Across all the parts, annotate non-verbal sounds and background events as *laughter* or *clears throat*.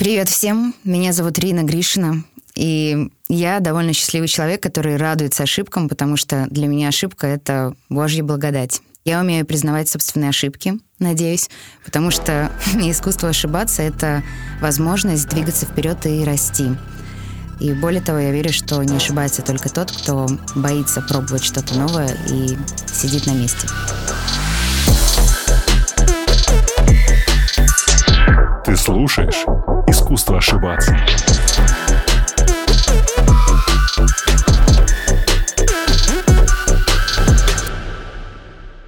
Привет всем, меня зовут Рина Гришина, и я довольно счастливый человек, который радуется ошибкам, потому что для меня ошибка — это Божья благодать. Я умею признавать собственные ошибки, надеюсь, потому что *laughs* искусство ошибаться — это возможность двигаться вперед и расти. И более того, я верю, что не ошибается только тот, кто боится пробовать что-то новое и сидит на месте. Слушаешь «Искусство ошибаться».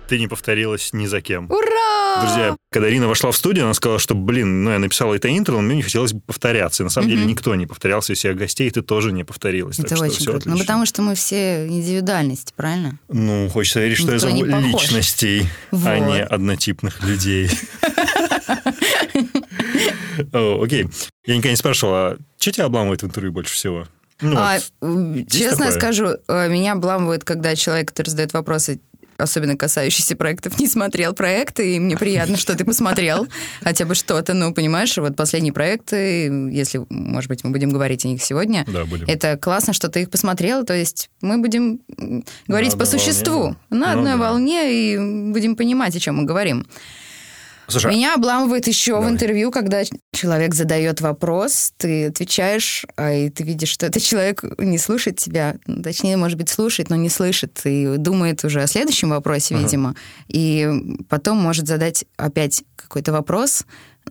Ты не повторилась ни за кем. Ура! Друзья, когда Рина вошла в студию, она сказала, что, блин, ну, я написала это интро, но мне не хотелось бы повторяться. И на самом деле никто не повторялся из всех гостей, ты тоже не повторилась. Это так очень круто. Ну, потому что мы все индивидуальности, правильно? Ну, хочется верить, что я Никто зову не похож. личностей, а Вот. не однотипных людей. *laughs* Окей. Я никогда не спрашивал, а что тебя обламывает в интервью больше всего? Ну, А, вот, честно такое? скажу, э, меня обламывает, когда человек, который задает вопросы, особенно касающиеся проектов, *laughs* не смотрел проекты, и мне приятно, что ты посмотрел *laughs* хотя бы что-то. Ну, понимаешь, вот последние проекты, если, может быть, мы будем говорить о них сегодня, Да, будем. это классно, что ты их посмотрел, то есть мы будем говорить На по существу, волне. на Ну одной да. волне, и будем понимать, о чем мы говорим. Слушай, Меня обламывает еще в Давай. интервью, когда человек задает вопрос, ты отвечаешь, а и ты видишь, что этот человек не слушает тебя, ну, точнее, может быть, слушает, но не слышит, и думает уже о следующем вопросе, Ага. видимо, и потом может задать опять какой-то вопрос,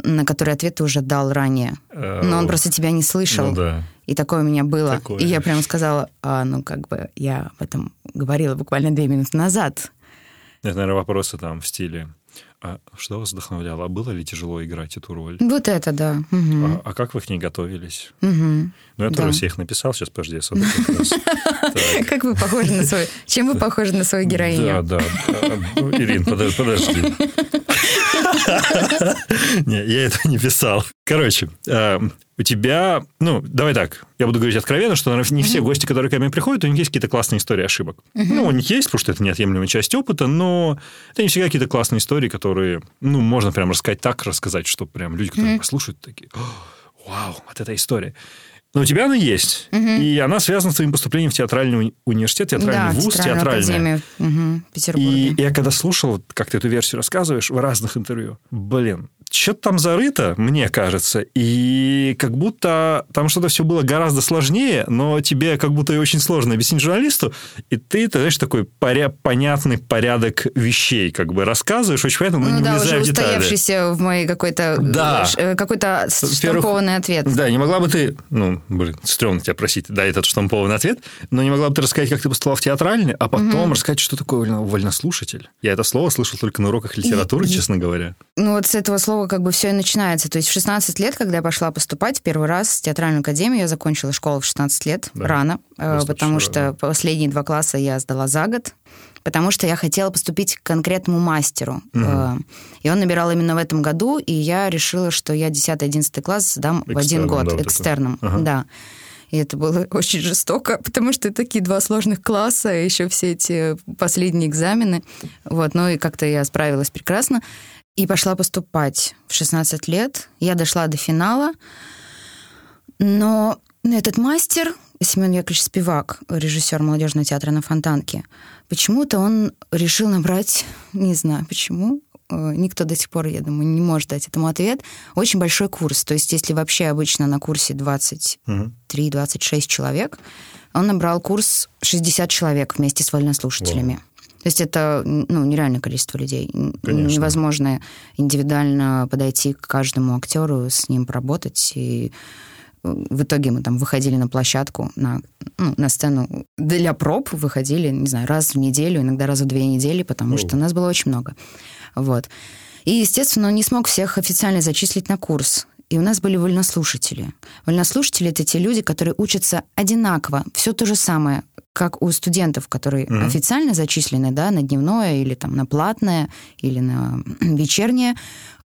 на который ответ ты уже дал ранее. э, Но он просто тебя не слышал. Ну да. И такое у меня было. Такое. И я прямо сказала, а, ну как бы я об этом говорила буквально две минуты назад. Это, наверное, вопросы там в стиле, а что вас вдохновляло? А было ли тяжело играть эту роль? Вот это да. Мгм. А, а как вы к ней готовились? Мгм. Ну, я Да. тоже все их написал, сейчас, подожди, я *laughs* как вы похожи на свою... Чем вы похожи на свою героиню? Да, да. Ирин, подо- подожди. *laughs* *laughs* Не, я это не писал. Короче, э, у тебя, ну, давай так, я буду говорить откровенно, что наверное, не все гости, которые ко мне приходят, у них есть какие-то классные истории ошибок. Ну, у них есть, потому что это неотъемлемая часть опыта, но это не всегда какие-то классные истории, которые, ну, можно прям рассказать так, рассказать, что прям люди, которые послушают, такие, «О, вау, вот эта история. Но у тебя она есть, и она связана с твоим поступлением в театральный уни- университет, театральный да, вуз, театральный. Петербурге. И я когда слушал, как ты эту версию рассказываешь в разных интервью, блин, что-то там зарыто, мне кажется, и как будто там что-то все было гораздо сложнее, но тебе как будто и очень сложно объяснить журналисту, и ты, ты знаешь, такой поря- понятный порядок вещей как бы рассказываешь, очень понятно, но ну не да, влезая уже в детали. устоявшийся в мой какой-то Да. э, какой-то штампованный ответ. Да, не могла бы ты, ну, блин, стрёмно тебя просить, да, этот штампованный ответ, но не могла бы ты рассказать, как ты поступала в театральный, а потом рассказать, что такое вольно- вольнослушатель. Я это слово слышал только на уроках литературы, честно говоря. Ну вот с этого слова как бы все и начинается. То есть в 16 лет, когда я пошла поступать первый раз в театральную академию, я закончила школу в 16 лет, Да. рано, э, Достаточно потому что последние два класса я сдала за год, потому что я хотела поступить к конкретному мастеру. Э, И он набирал именно в этом году, и я решила, что я 10-11 класс сдам в один Экстерном, год, да, вот экстерном. Ага. Да. И это было *laughs* очень жестоко, потому что такие два сложных класса, и еще все эти последние экзамены. Вот, ну и как-то я справилась прекрасно. И пошла поступать в 16 лет. Я дошла до финала. Но этот мастер, Семен Яковлевич Спивак, режиссер молодежного театра на Фонтанке, почему-то он решил набрать, не знаю почему, э, никто до сих пор, я думаю, не может дать этому ответ, очень большой курс. То есть если вообще обычно на курсе 23-26 человек, он набрал курс 60 человек вместе с вольнослушателями. То есть это ну, нереальное количество людей. Конечно. Невозможно индивидуально подойти к каждому актеру, с ним поработать. И э, в итоге мы там выходили на площадку, на, ну, на сцену для проб, выходили, не знаю, раз в неделю, иногда раз в две недели, потому Оу. что нас было очень много. Вот. И, естественно, он не смог всех официально зачислить на курс. И у нас были вольнослушатели. Вольнослушатели — это те люди, которые учатся одинаково, все то же самое, как у студентов, которые Мгм. официально зачислены да, на дневное или там, на платное, или на вечернее.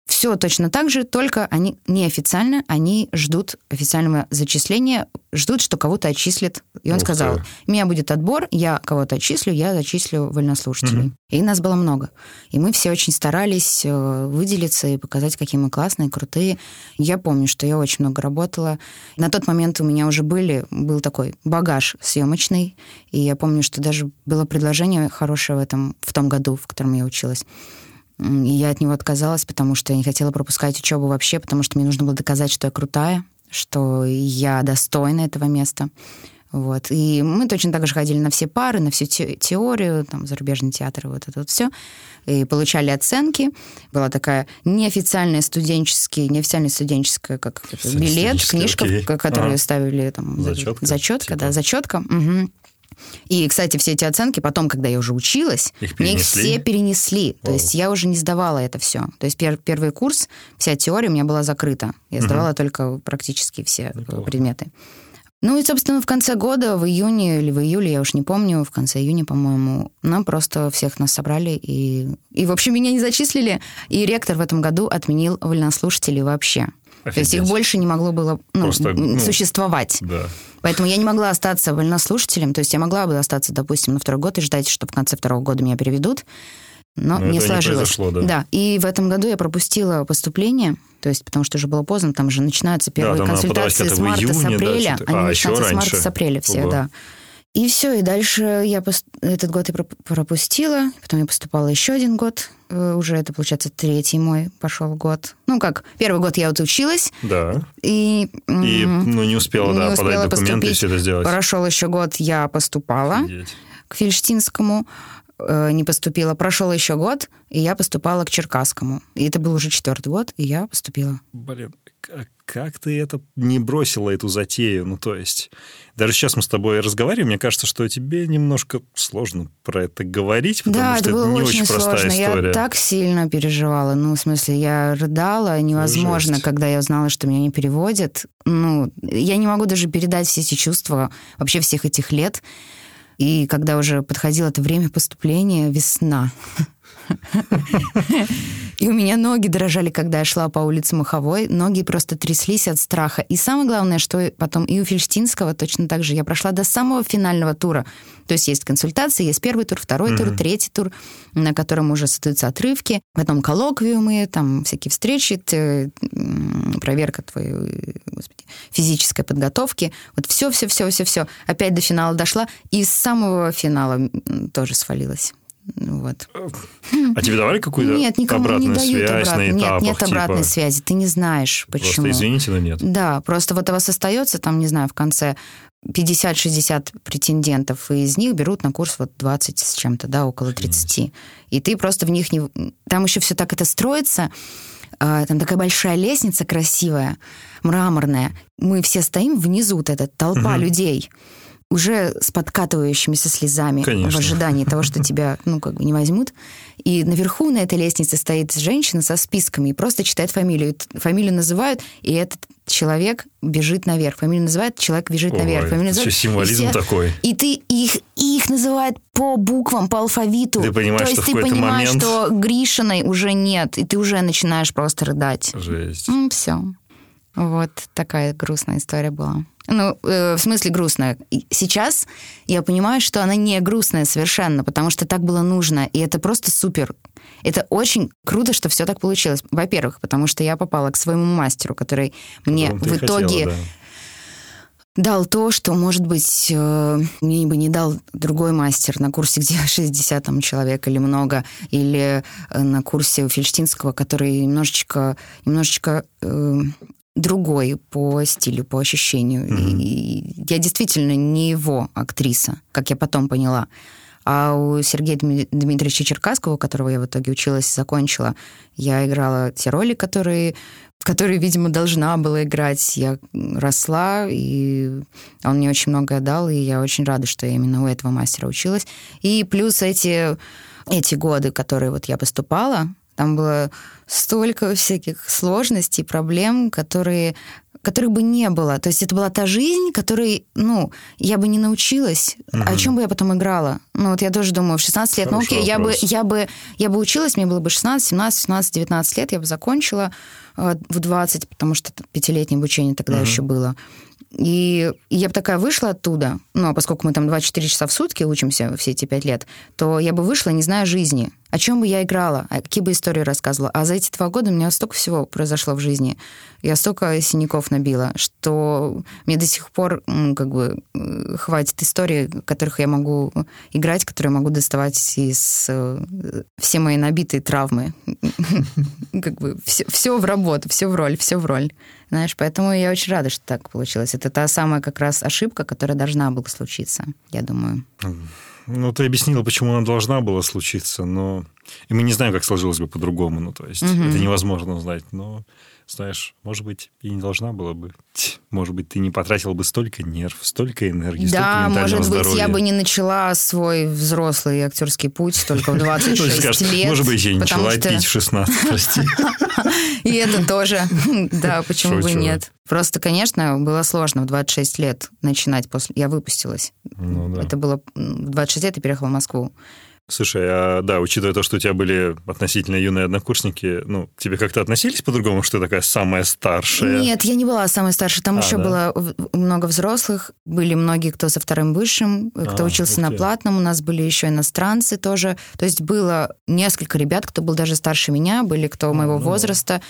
Все точно так же, только они неофициально, они ждут официального зачисления, ждут, что кого-то отчислят. И он Ух сказал, ты. у меня будет отбор, я кого-то отчислю, я зачислю вольнослушателей. И нас было много. И мы все очень старались э, выделиться и показать, какие мы классные, крутые. Я помню, что я очень много работала. На тот момент у меня уже были, был такой багаж съемочный. И я помню, что даже было предложение хорошее в, этом, в том году, в котором я училась. И я от него отказалась, потому что я не хотела пропускать учебу вообще, потому что мне нужно было доказать, что я крутая, что я достойна этого места. Вот. И мы точно так же ходили на все пары, на всю те- теорию, там, зарубежный театр, вот это вот все. И получали оценки. Была такая неофициальная студенческий, неофициальная студенческая, как билет, Студенческая, книжка, окей. которую А. ставили там... Зачетка, Зачетка, типа. да, зачетка. мгм. И, кстати, все эти оценки потом, когда я уже училась, Их мне их все перенесли. То Вау. есть я уже не сдавала это все. То есть пер- первый курс, вся теория у меня была закрыта. Я сдавала только практически все э, Неплохо. предметы. Ну и, собственно, в конце года, в июне или в июле, я уж не помню, в конце июня, по-моему, нам просто всех нас собрали и, и, в общем, меня не зачислили. И ректор в этом году отменил вольнослушателей вообще. То есть их Офигеть. больше не могло было ну, Просто, ну, существовать. Да. Поэтому я не могла остаться вольнослушателем. То есть я могла бы остаться, допустим, на второй год и ждать, что в конце второго года меня переведут. Но Но не этого не сложилось. произошло, да. И в этом году я пропустила поступление, то есть потому что уже было поздно, там же начинаются первые подавать консультации с марта, с июне, да, апреля. что-то. Они А, еще начинаются с марта, раньше. с апреля все, Ого. да. И все, и дальше я пос- этот год я проп- пропустила, потом я поступала еще один год, э, уже это, получается, третий мой пошел год. Ну как, первый год я вот училась, Да. и... И, ну, не успела, не да, успела подать документы и поступить. все это сделать. Прошел еще год, я поступала Офигеть. к Фельштинскому, э, не поступила. Прошел еще год, и я поступала к Черкасскому. И это был уже четвертый год, и я поступила. Блин, к- как ты это не бросила, эту затею? Ну, то есть, даже сейчас мы с тобой разговариваем, мне кажется, что тебе немножко сложно про это говорить, потому да, что это было не очень, очень простая сложно. история. Я так сильно переживала. Ну, в смысле, я рыдала невозможно, Жесть. когда я узнала, что меня не переводят. Ну, я не могу даже передать все эти чувства вообще всех этих лет. И когда уже подходило это время поступления, весна. *laughs* И у меня ноги дрожали, когда я шла по улице Маховой. Ноги просто тряслись от страха. И самое главное, что потом и у Фельштинского точно так же я прошла до самого финального тура. То есть есть консультации, есть первый тур, второй тур, третий тур, на котором уже создаются отрывки, потом коллоквиумы, там всякие встречи, проверка твоей господи, физической подготовки. Вот все, все, все, все, все. Опять до финала дошла, и с самого финала тоже свалилась. Вот. А тебе давали какую-то Нет, никому обратную не дают связь обратной. на этапах? Нет, нет обратной типа, связи. Ты не знаешь, почему. Просто извините, но нет. Да, просто вот у вас остается, там, не знаю, в конце 50-60 претендентов, и из них берут на курс вот 20 с чем-то, да, около 30. И ты просто в них не... Там еще все так это строится, а, там такая большая лестница красивая, мраморная. Мы все стоим внизу, вот эта толпа Мгм. людей, уже с подкатывающимися слезами Конечно. в ожидании того, что *laughs* тебя, ну, как бы не возьмут. И наверху на этой лестнице стоит женщина со списками и просто читает фамилию. Фамилию называют, и этот человек бежит наверх. Фамилию называют, человек бежит Ой, наверх. Фамилию называют, символизм и все- такой. И ты их, их называют по буквам, по алфавиту. Ты понимаешь, То есть что ты понимаешь, момент- что Гришиной уже нет, и ты уже начинаешь просто рыдать. Жесть. все. Вот такая грустная история была. Ну, э, в смысле грустная. Сейчас я понимаю, что она не грустная совершенно, потому что так было нужно, и это просто супер. Это очень круто, что все так получилось. Во-первых, потому что я попала к своему мастеру, который мне в и хотела, итоге да. дал то, что, может быть, э, мне бы не дал другой мастер на курсе, где *laughs* 60 там, человек или много, или э, на курсе у Фельштинского, который немножечко, немножечко э, другой по стилю, по ощущению. Мгм. И я действительно не его актриса, как я потом поняла. А у Сергея Дми- Дмитриевича Черкасского, у которого я в итоге училась, закончила, я играла те роли, которые, которые, видимо, должна была играть. Я росла, и он мне очень многое дал, и я очень рада, что я именно у этого мастера училась. И плюс эти, эти годы, которые вот я поступала, там было столько всяких сложностей, проблем, которые которых бы не было. То есть это была та жизнь, которой, ну, я бы не научилась. Угу. О чем бы я потом играла? Ну, вот я тоже думаю, в 16 лет, Хороший ну, окей, я бы, я, бы, я бы училась, мне было бы 16, 17, 18, 19 лет, я бы закончила э, в 20, потому что пятилетнее обучение тогда угу. еще было. И я бы такая вышла оттуда, ну, а поскольку мы там 24 часа в сутки учимся все эти пять лет, то я бы вышла, не зная жизни. О чем бы я играла, а какие бы истории рассказывала. А за эти два года у меня столько всего произошло в жизни. Я столько синяков набила, что мне до сих пор как бы э, хватит историй, которых я могу играть, которые я могу доставать из э, все мои набитые травмы. *laughs* Как бы все в работу, все в роль, все в роль. Знаешь, поэтому я очень рада, что так получилось. Это та самая как раз ошибка, которая должна была случиться, я думаю. Ну, ты объяснила, почему она должна была случиться, но... И мы не знаем, как сложилось бы по-другому, ну, то есть угу. это невозможно узнать, но знаешь, может быть, и не должна была бы. Может быть, ты не потратила бы столько нерв, столько энергии, да, столько может быть, здоровья. я бы не начала свой взрослый актерский путь только в *laughs* 26 лет. Может быть, я не начала пить в 16, *laughs* прости. И это тоже, *laughs* да, почему бы нет. Просто, конечно, было сложно в 26 лет начинать после... Я выпустилась. Ну это было в 26 лет, я переехала в Москву. Слушай, а да, учитывая то, что у тебя были относительно юные однокурсники, ну, тебе как-то относились по-другому, что ты такая самая старшая? Нет, я не была самой старшей. Там а, еще да? было много взрослых. Были многие, кто со вторым высшим, кто а, учился на платном. У нас были еще иностранцы тоже. То есть было несколько ребят, кто был даже старше меня, были кто моего ну, возраста.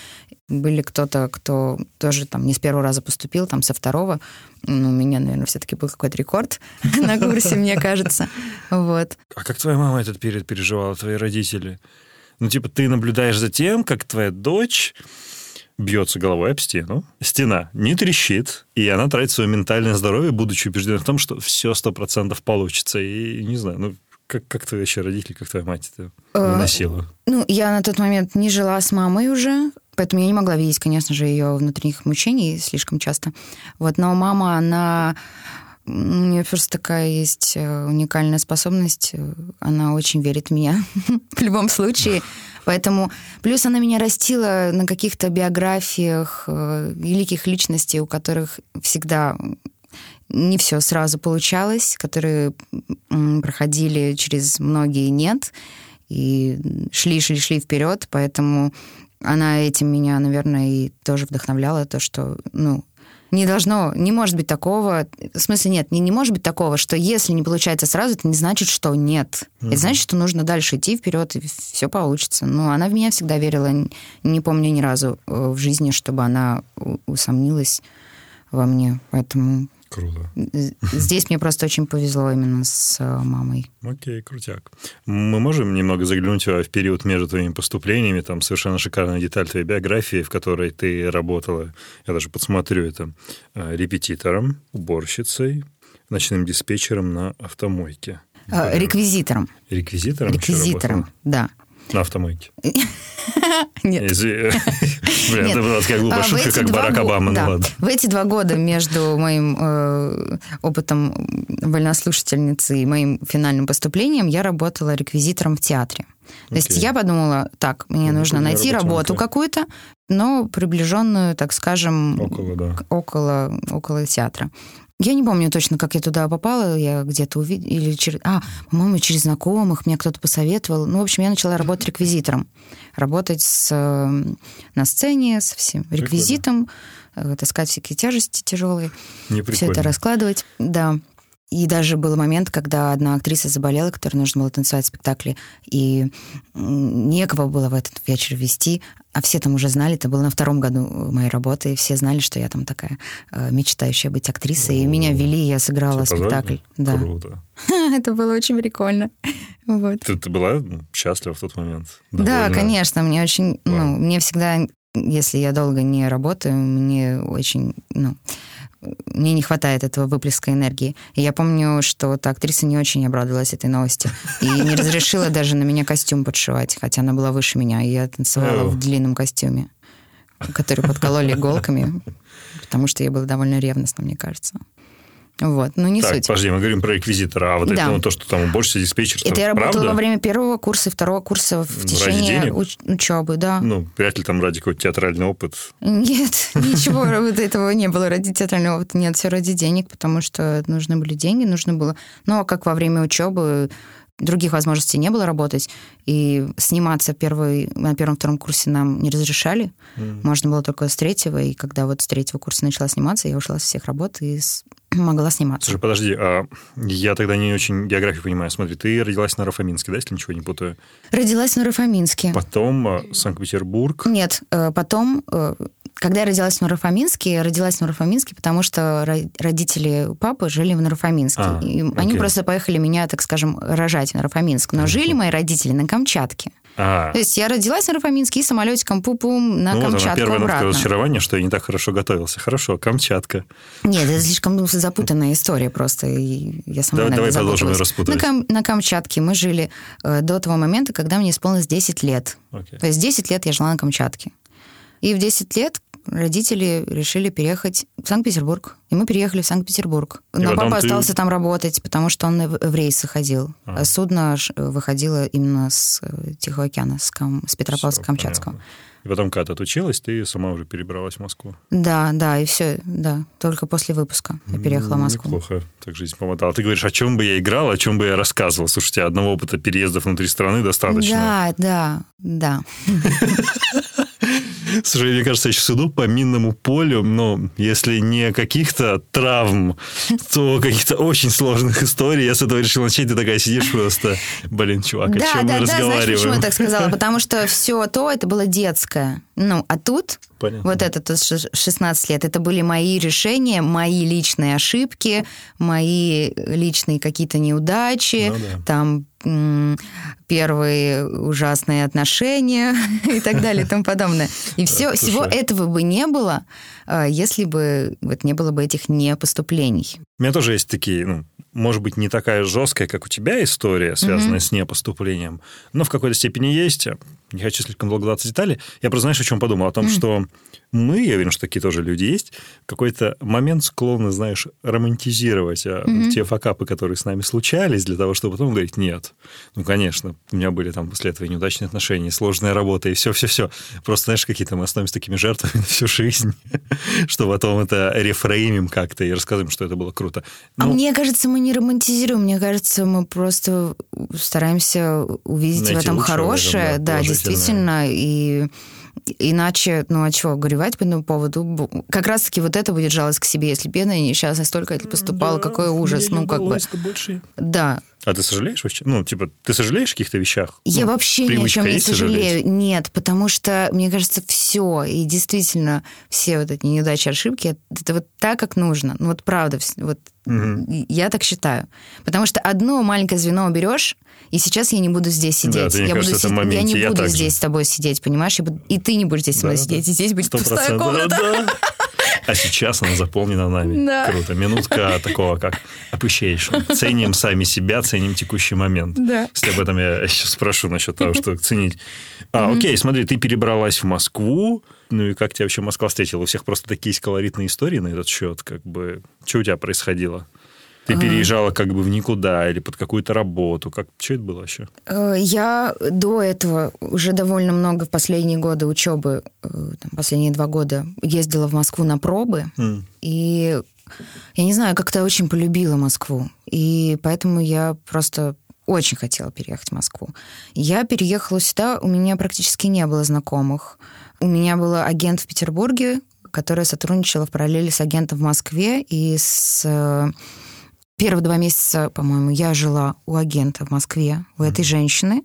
Были кто-то, кто тоже там не с первого раза поступил, там со второго. Ну, у меня, наверное, все-таки был какой-то рекорд *laughs* на курсе, мне кажется. Вот. А как твоя мама этот период переживала, твои родители? Ну, типа, ты наблюдаешь за тем, как твоя дочь бьется головой об стену, стена не трещит, и она тратит свое ментальное здоровье, будучи убеждена в том, что все сто процентов получится. И не знаю, ну, как, как твои вообще родители, как твоя мать это э, выносила? Ну, я на тот момент не жила с мамой уже, Поэтому я не могла видеть, конечно же, ее внутренних мучений слишком часто. Вот, но мама, она... У нее просто такая есть э, уникальная способность. Она очень верит в меня *laughs* в любом случае. Поэтому плюс она меня растила на каких-то биографиях э, великих личностей, у которых всегда не все сразу получалось, которые проходили через многие нет и шли, шли, шли вперед. Поэтому она этим меня, наверное, и тоже вдохновляла, то, что, ну, не должно, не может быть такого, в смысле нет, не, не может быть такого, что если не получается сразу, это не значит, что нет. Mm-hmm. Это значит, что нужно дальше идти вперед, и все получится. Ну, она в меня всегда верила, не помню ни разу э, в жизни, чтобы она усомнилась во мне. Поэтому Круто. Здесь мне просто очень повезло именно с э, мамой. Окей, крутяк. Мы можем немного заглянуть в период между твоими поступлениями, там совершенно шикарная деталь твоей биографии, в которой ты работала, я даже подсмотрю это, э, репетитором, уборщицей, ночным диспетчером на автомойке. Э, реквизитором. Реквизитором? Реквизитором, да. На автомойке. *laughs* Нет. *laughs* Блин, это была такая глупая а, шутка, как Барак Обама. Да. Ну, ладно. В эти два года между моим э, опытом вольнослушательницы и моим финальным поступлением я работала реквизитором в театре. То okay. есть я подумала, так, мне ну, нужно найти работу какую-то, но приближенную, так скажем, около, да. около, около театра. Я не помню точно, как я туда попала. Я где-то увидела... Или через... А, по-моему, через знакомых мне кто-то посоветовал. Ну, в общем, я начала работать реквизитором. Работать с, на сцене со всем реквизитом, Прикольно. Э, таскать всякие тяжести тяжелые. Все это раскладывать. Да. И даже был момент, когда одна актриса заболела, которой нужно было танцевать в спектакле, и некого было в этот вечер вести, а все там уже знали, это было на втором году моей работы, и все знали, что я там такая э, мечтающая быть актрисой, и меня вели, я сыграла Все спектакль. Да. Круто. *laughs* это было очень прикольно. *laughs* Вот. Ты, ты была счастлива в тот момент? Довольно? Да, конечно, мне очень, Вау. ну, мне всегда, если я долго не работаю, мне очень, ну, мне не хватает этого выплеска энергии. И я помню, что та актриса не очень обрадовалась этой новости. И не разрешила даже на меня костюм подшивать, хотя она была выше меня. И я танцевала в длинном костюме, который подкололи иголками, потому что я была довольно ревностна, мне кажется. Вот, ну не так, суть. подожди, мы говорим про реквизитора, а вот Да. это ну, то, что там уборщица, диспетчер, Это я работала правда? во время первого курса и второго курса в Ради течение денег? уч- учебы, да. Ну, вряд ли там ради какой-то театральный опыт. Нет, *laughs* ничего этого не было ради театрального опыта. Нет, все ради денег, потому что нужны были деньги, нужно было... Но как во время учебы других возможностей не было работать, и сниматься первый, на первом-втором курсе нам не разрешали. Можно было только с третьего, и когда вот с третьего курса начала сниматься, я ушла со всех работ и с- *clears throat* могла сниматься. Слушай, подожди, а я тогда не очень географию понимаю. Смотри, ты родилась на Рафаминске, да, если ничего не путаю? Родилась в Нарафаминске. Потом а, Санкт-Петербург. Нет, э, потом, э, когда я родилась в Нарафаминске, я родилась в Нарафаминске, потому что ро- родители папы жили в Нарафаминске. А, и они окей. просто поехали меня, так скажем, рожать в Нарафаминск. Но жили мои родители на Камчатке. А, То есть я родилась в Нарафаминске и самолетиком пупум на ну вот оно, Камчатку первое обратно. разочарования, что я не так хорошо готовился. Хорошо, Камчатка. Нет, это слишком ну, запутанная история просто. И я сама Давай- иногда давай продолжим распутывать. На, Кам- на Камчатке мы жили э, до того момента, когда мне исполнилось 10 лет. Окей. То есть 10 лет я жила на Камчатке. И в 10 лет родители решили переехать в Санкт-Петербург. И мы переехали в Санкт-Петербург. Но папа ты- остался там работать, потому что он в рейсы ходил. А. А Судно ш- выходило именно с э, Тихого океана, с, Кам- с Петропавловска-Камчатского. И потом, когда ты отучилась, ты сама уже перебралась в Москву. Да, да, и все, да. Только после выпуска я переехала в Москву. Неплохо. Так жизнь помотала. Ты говоришь, о чем бы я играл, о чем бы я рассказывал. Слушайте, одного опыта переездов внутри страны достаточно. Да, да, да. *laughs* Слушай, мне кажется, я сейчас иду по минному полю, но если не каких-то травм, то каких-то очень сложных историй. Я с этого решил начать, ты такая сидишь просто, блин, чувак, о да, чем да, мы да, знаешь, разговариваем? почему я так сказала? Потому что *laughs* все то, это было детское. Ну, а тут Понятно. вот это тут ш- 16 лет, это были мои решения, мои личные ошибки, мои личные какие-то неудачи, Ну да. там первые ужасные отношения *laughs* и так далее и тому подобное. И все, слушай. всего этого бы не было, а, если бы вот не было бы этих непоступлений. У меня тоже есть такие, ну, может быть, не такая жесткая, как у тебя история, связанная с непоступлением, но в какой-то степени есть. Не хочу слишком долго в детали. Я просто, знаешь, о чем подумал? О том, что мы, я уверен, что такие тоже люди есть, в какой-то момент склонны, знаешь, романтизировать а, те факапы, которые с нами случались, для того, чтобы потом говорить, нет, ну, конечно, у меня были там после этого неудачные отношения, сложная работа, и все-все-все. Просто, знаешь, какие-то мы становимся такими жертвами *laughs* на всю жизнь, *laughs* что потом это рефреймим как-то и рассказываем, что это было круто. А Ну, мне кажется, мы не романтизируем, мне кажется, мы просто стараемся увидеть Найти в этом лучшее в этом, хорошее, да, да, действительно, и иначе, ну а чего, горевать по этому поводу? Как раз-таки вот это будет жалость к себе, если бедная несчастная столько лет поступала, какой ужас, ну как бы, да. А ты сожалеешь вообще? Ну, типа, ты сожалеешь о каких-то вещах? Я Ну, вообще ни о чем не сожалею. сожалеть? Нет, потому что, мне кажется, все, и действительно, все вот эти неудачи, ошибки, это вот так, как нужно. Ну вот правда, вот Мгм. я так считаю. Потому что одно маленькое звено уберешь, и сейчас я не буду здесь Да, сидеть. мне я, кажется, буду этом си- я моменте не я буду так же. здесь с тобой сидеть, понимаешь? И, буду- и ты не будешь здесь со мной Да, сидеть, да. и здесь будет пустая комната. да. А сейчас она заполнена нами. Да. Круто. Минутка такого, как appreciation. Ценим сами себя, ценим текущий момент. Да. Если об этом я сейчас спрошу насчет того, что ценить. А, окей, смотри, ты перебралась в Москву. Ну и как тебя вообще Москва встретила? У всех просто такие есть колоритные истории на этот счет. Как бы, что у тебя происходило? Ты переезжала как бы в никуда или под какую-то работу? Как, что это было вообще? Э, Я до этого уже довольно много в последние годы учебы, э, там, последние два года, ездила в Москву на пробы. М. И я не знаю, как-то очень полюбила Москву. И поэтому я просто очень хотела переехать в Москву. Я переехала сюда, у меня практически не было знакомых. У меня был агент в Петербурге, которая сотрудничала в параллели с агентом в Москве. И с э, первые два месяца, по-моему, я жила у агента в Москве, у этой женщины,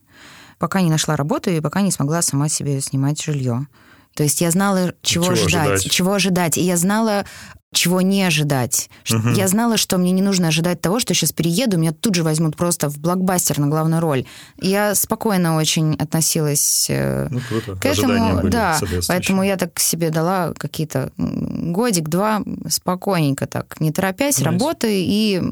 пока не нашла работу и пока не смогла сама себе снимать жилье. То есть я знала, чего, Чего ждать, ожидать. чего ожидать. И я знала, чего не ожидать. Мгм. Я знала, что мне не нужно ожидать того, что сейчас перееду, меня тут же возьмут просто в блокбастер на главную роль. Я спокойно очень относилась э, Ну, круто. к Ожидания этому, да. Поэтому я так себе дала какие-то годик-два спокойненько так, не торопясь, Nice. работай и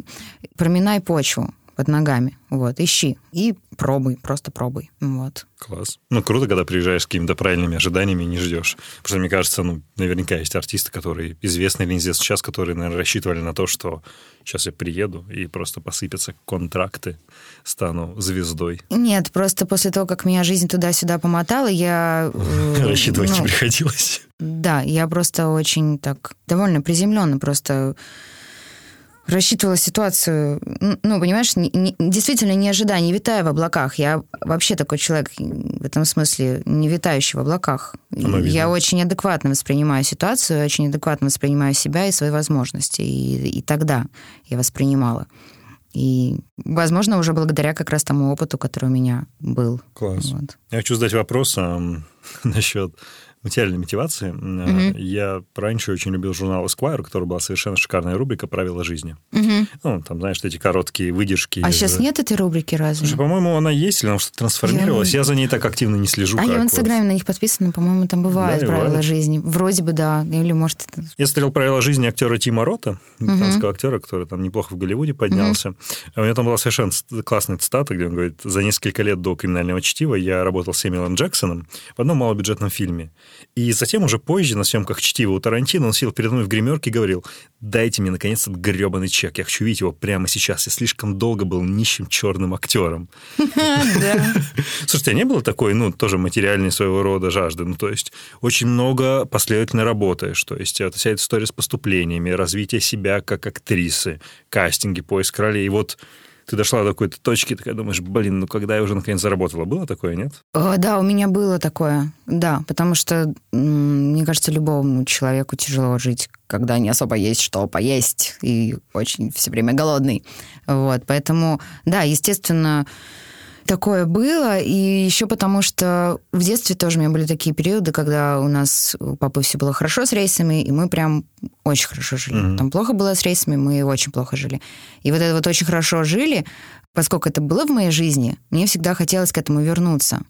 проминай почву. Под ногами. Вот, ищи. И пробуй, просто пробуй. Вот. Класс. Ну, круто, когда приезжаешь с какими-то правильными ожиданиями и не ждешь. Потому что, мне кажется, ну, наверняка есть артисты, которые известны или неизвестны сейчас, которые, наверное, рассчитывали на то, что сейчас я приеду и просто посыпятся контракты, стану звездой. Нет, просто после того, как меня жизнь туда-сюда помотала, я... э, Рассчитывать не приходилось. Да, я просто очень так довольно приземленно просто рассчитывала ситуацию, ну, понимаешь, не, не, действительно не ожидая, не витая в облаках. Я вообще такой человек в этом смысле, не витающий в облаках. Я очень адекватно воспринимаю ситуацию, очень адекватно воспринимаю себя и свои возможности. И, и тогда я воспринимала. И, возможно, уже благодаря как раз тому опыту, который у меня был. Класс. Вот. Я хочу задать вопрос а, *laughs* насчет материальной мотивации. Mm-hmm. Я раньше очень любил журнал Esquire, который была совершенно шикарная рубрика «Правила жизни». Mm-hmm. Ну, там, знаешь, эти короткие выдержки. А сейчас нет этой рубрики разве? Слушай, по-моему, она есть, или она что-то трансформировалась. Я... я за ней так активно не слежу. А я в Инстаграме вот. на них подписана, по-моему, там бывают да, правила бывает. жизни. Вроде бы, да. Или, может... Это... Я смотрел «Правила жизни» актера Тима Рота, британского mm-hmm. актера, который там неплохо в Голливуде поднялся. Mm-hmm. У него там была совершенно классная цитата, где он говорит, за несколько лет до «Криминального чтива» я работал с Эмилом Джексоном в одном малобюджетном фильме. И затем уже позже на съемках «Чтива» у Тарантино он сел передо мной в гримерке и говорил, дайте мне, наконец, этот гребаный чек, я хочу видеть его прямо сейчас. Я слишком долго был нищим черным актером. *laughs* Слушайте, а не было такой, ну, тоже материальной своего рода жажды? Ну, то есть очень много последовательно работаешь. То есть это вся эта история с поступлениями, развитие себя как актрисы, кастинги, поиск ролей. И вот ты дошла до какой-то точки, такая думаешь, блин, ну когда я уже наконец заработала? Было такое, нет? О, да, у меня было такое, да, потому что, мне кажется, любому человеку тяжело жить, когда не особо есть что поесть и очень все время голодный. Вот, поэтому, да, естественно, такое было, и еще потому, что в детстве тоже у меня были такие периоды, когда у нас у папы все было хорошо с рейсами, и мы прям очень хорошо жили. Mm-hmm. Там плохо было с рейсами, мы очень плохо жили. И вот это вот очень хорошо жили, поскольку это было в моей жизни, мне всегда хотелось к этому вернуться.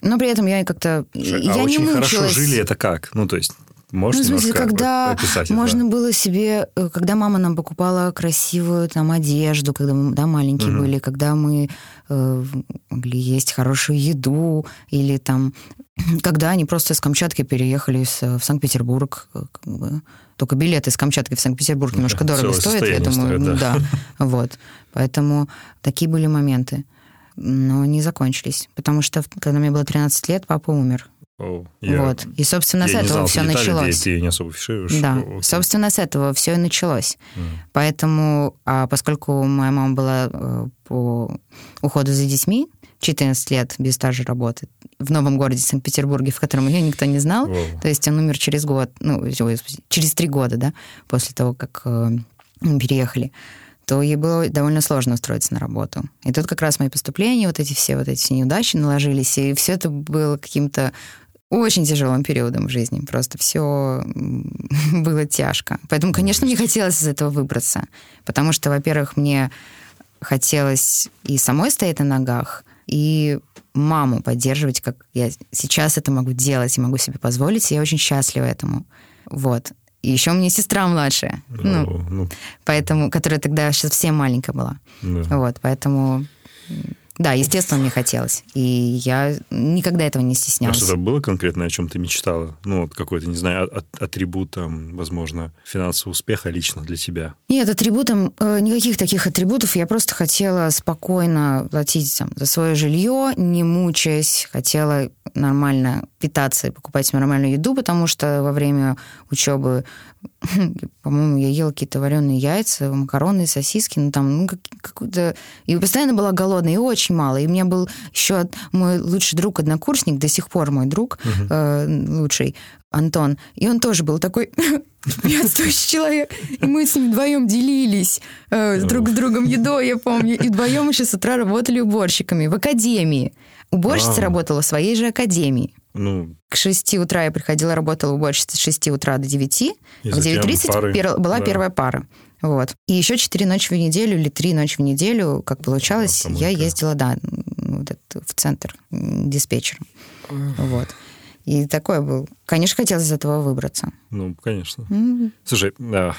Но при этом я как-то... А я очень не хорошо жили, это как? Ну, то есть Можешь ну, в смысле, когда описать можно было себе, э, когда мама нам покупала красивую там одежду, когда мы да, маленькие угу. были, когда мы могли есть хорошую еду, или там, *clears throat* когда они просто из Камчатки переехали в Санкт-Петербург, э, как бы, только билеты из Камчатки в Санкт-Петербург немножко дорого стоят, я думаю, стоит, да. да, *laughs* вот, поэтому такие были моменты, но не закончились, потому что когда мне было 13 лет, папа умер, я, вот. И, собственно, с этого все детали, началось. Ты, ты не особо фишируешь. Да. Собственно, с этого все и началось. Mm. Поэтому, а поскольку моя мама была э, по уходу за детьми 14 лет без стажа работы в новом городе Санкт-Петербурге, в котором ее никто не знал, wow. то есть он умер через год, ну, через три года, да, после того, как э, мы переехали то ей было довольно сложно устроиться на работу. И тут как раз мои поступления, вот эти все вот эти неудачи наложились, и все это было каким-то очень тяжелым периодом в жизни. Просто все *laughs* было тяжко. Поэтому, конечно, мне хотелось из этого выбраться. Потому что, во-первых, мне хотелось и самой стоять на ногах, и маму поддерживать, как я сейчас это могу делать и могу себе позволить, и я очень счастлива этому. Вот. И еще у меня сестра младшая, ну, ну, ну, поэтому, которая тогда совсем маленькая была. Да. Вот, поэтому да, естественно, мне хотелось. И я никогда этого не стеснялась. А что-то было конкретно, о чем ты мечтала? Ну, вот какой-то, не знаю, а, а, атрибут, там, возможно, финансового успеха лично для тебя? Нет, атрибутом, э, никаких таких атрибутов. Я просто хотела спокойно платить там, за свое жилье, не мучаясь. Хотела нормально питаться и покупать нормальную еду, потому что во время учебы *laughs* по-моему, я ела какие-то вареные яйца, макароны, сосиски, ну там, ну, как, какой-то... И постоянно была голодная, и очень мало. И у меня был еще мой лучший друг, однокурсник, до сих пор мой друг uh-huh. э, лучший, Антон. И он тоже был такой *laughs* пьянствующий человек. И мы с ним вдвоем делились э, друг с другом едой, я помню. И вдвоем еще с утра работали уборщиками в академии. Уборщица а. работала в своей же академии. Ну, к 6 утра я приходила, работала уборщицей с 6 утра до 9. И в 9.30 пер... была да. первая пара. Вот. И еще 4 ночи в неделю или 3 ночи в неделю, как получалось, а, я ездила, да, в центр диспетчером. Вот. И такое был. Конечно, хотелось из этого выбраться. Ну, конечно. М. Слушай, а,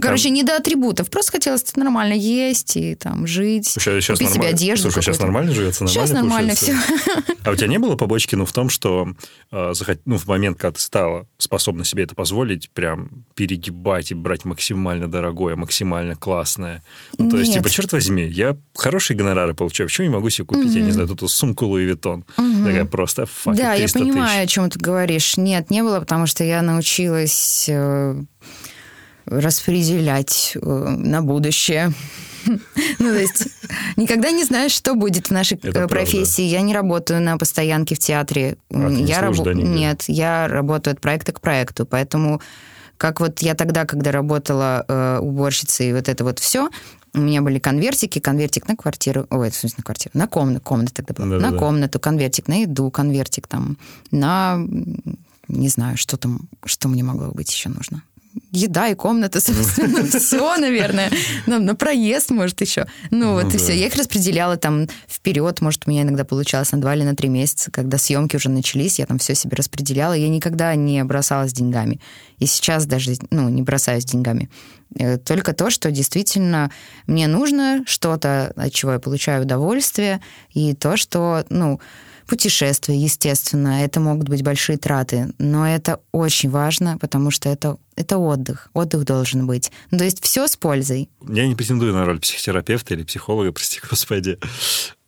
Короче, не до атрибутов. Просто хотелось нормально есть и там жить. сейчас, сейчас купить себе нормально. одежду Слушай, сейчас какую-то. нормально живется, нормально Сейчас нормально кушается? все. А у тебя не было побочки, ну, в том, что э, захот- ну, в момент, когда ты стала способна себе это позволить, прям перегибать и брать максимально дорогое, максимально классное? Ну, то есть, Нет. типа, черт возьми, я хорошие гонорары получаю, почему не могу себе купить, я не знаю, тут сумку Луи Виттон? Такая просто, it, Да, я 300 понимаю, тысяч. о чем ты говоришь. Нет, не было, потому что я научилась э, распределять э, на будущее. *laughs* Ну, то есть никогда не знаешь, что будет в нашей Это э, правда. профессии. Я не работаю на постоянке в театре. А, я нигде? Нет, я работаю от проекта к проекту. Поэтому как вот я тогда, когда работала э, уборщицей, вот это вот все, у меня были конвертики, конвертик на квартиру, ой, в смысле на квартиру, на комнату, комната тогда была, Да-да-да. на комнату, конвертик на еду, конвертик там на, не знаю, что там, что мне могло быть еще нужно. Еда и комната, *laughs* собственно, *laughs* все, наверное. Нам на проезд, может, еще. Ну, вот Ну и да. все. Я их распределяла там вперед. Может, у меня иногда получалось на два или на три месяца, когда съемки уже начались, я там все себе распределяла. Я никогда не бросалась деньгами. И сейчас даже, ну, не бросаюсь деньгами. Э, Только то, что действительно мне нужно, что-то, от чего я получаю удовольствие, и то, что, ну, путешествия, естественно, это могут быть большие траты, но это очень важно, потому что это, это отдых. Отдых должен быть. Ну, то есть все с пользой. Я не претендую на роль психотерапевта или психолога, прости господи.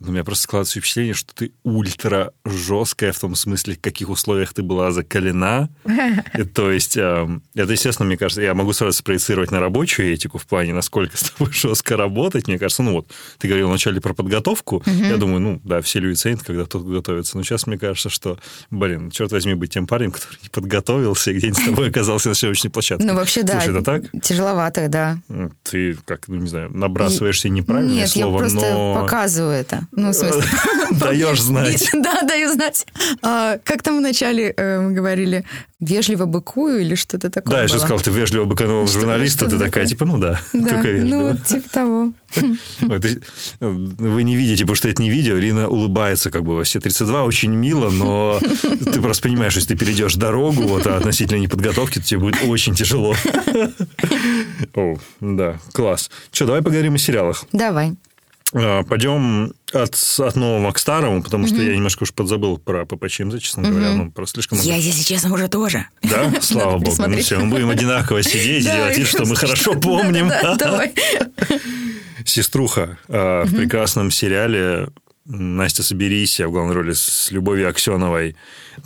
У меня просто складывается впечатление, что ты ультра жесткая в том смысле, в каких условиях ты была закалена. *laughs* То есть, эм, это, естественно, мне кажется, я могу сразу спроецировать на рабочую этику в плане, насколько с тобой *laughs* жестко работать. Мне кажется, ну вот, ты говорил вначале про подготовку. Я думаю, ну, да, все люди ценят, когда кто-то готовится. Но сейчас мне кажется, что, блин, черт возьми, быть тем парнем, который не подготовился и где-нибудь с тобой *laughs* оказался на съемочной площадке. Ну, вообще, да. Слушай, это так? Тяжеловато, да. Ты, как, ну, не знаю, набрасываешься неправильное Нет, слово, я просто показываю это. Ну, в смысле... *laughs* *laughs* Даешь знать. *laughs* Да, даю знать. А, Как там вначале э, мы говорили, вежливо быкую или что-то такое Да, я же сказал, ты вежливо быканул Что- журналиста, ты такая, типа, ну да, только ну, типа того. Ты- Вы не видите, потому что это не видео. Лина улыбается как бы во все 32, очень мило, но ты просто понимаешь, если ты перейдешь дорогу вот, а относительно неподготовки, то тебе будет очень тяжело. О, да, класс. Что, давай поговорим о сериалах. Давай. А, Пойдем от, от нового к старому, потому что я немножко уж подзабыл про ППЧМЗ, честно говоря. Ну, просто слишком. Я, если честно, уже тоже. Да, *laughs* слава богу. Ну все, мы будем одинаково сидеть *laughs* делать вид, что мы хорошо *laughs* помним. Сеструха э, в прекрасном сериале Настя, соберись, я в главной роли с Любовью Аксеновой.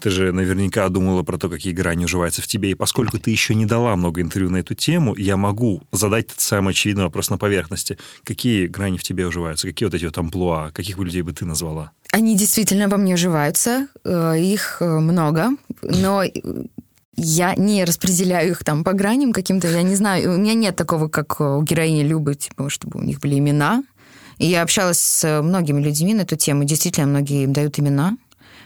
Ты же наверняка думала про то, какие грани уживаются в тебе. И поскольку ты еще не дала много интервью на эту тему, я могу задать этот самый очевидный вопрос на поверхности. Какие грани в тебе уживаются? Какие вот эти вот амплуа? Каких бы людей бы ты назвала? Они действительно во мне уживаются. э, Их э, много. Но э, я не распределяю их там по граням каким-то. Я не знаю. У меня нет такого, как у героини Любы, типа, чтобы у них были имена. И я общалась с многими людьми на эту тему. Действительно, многие им дают имена.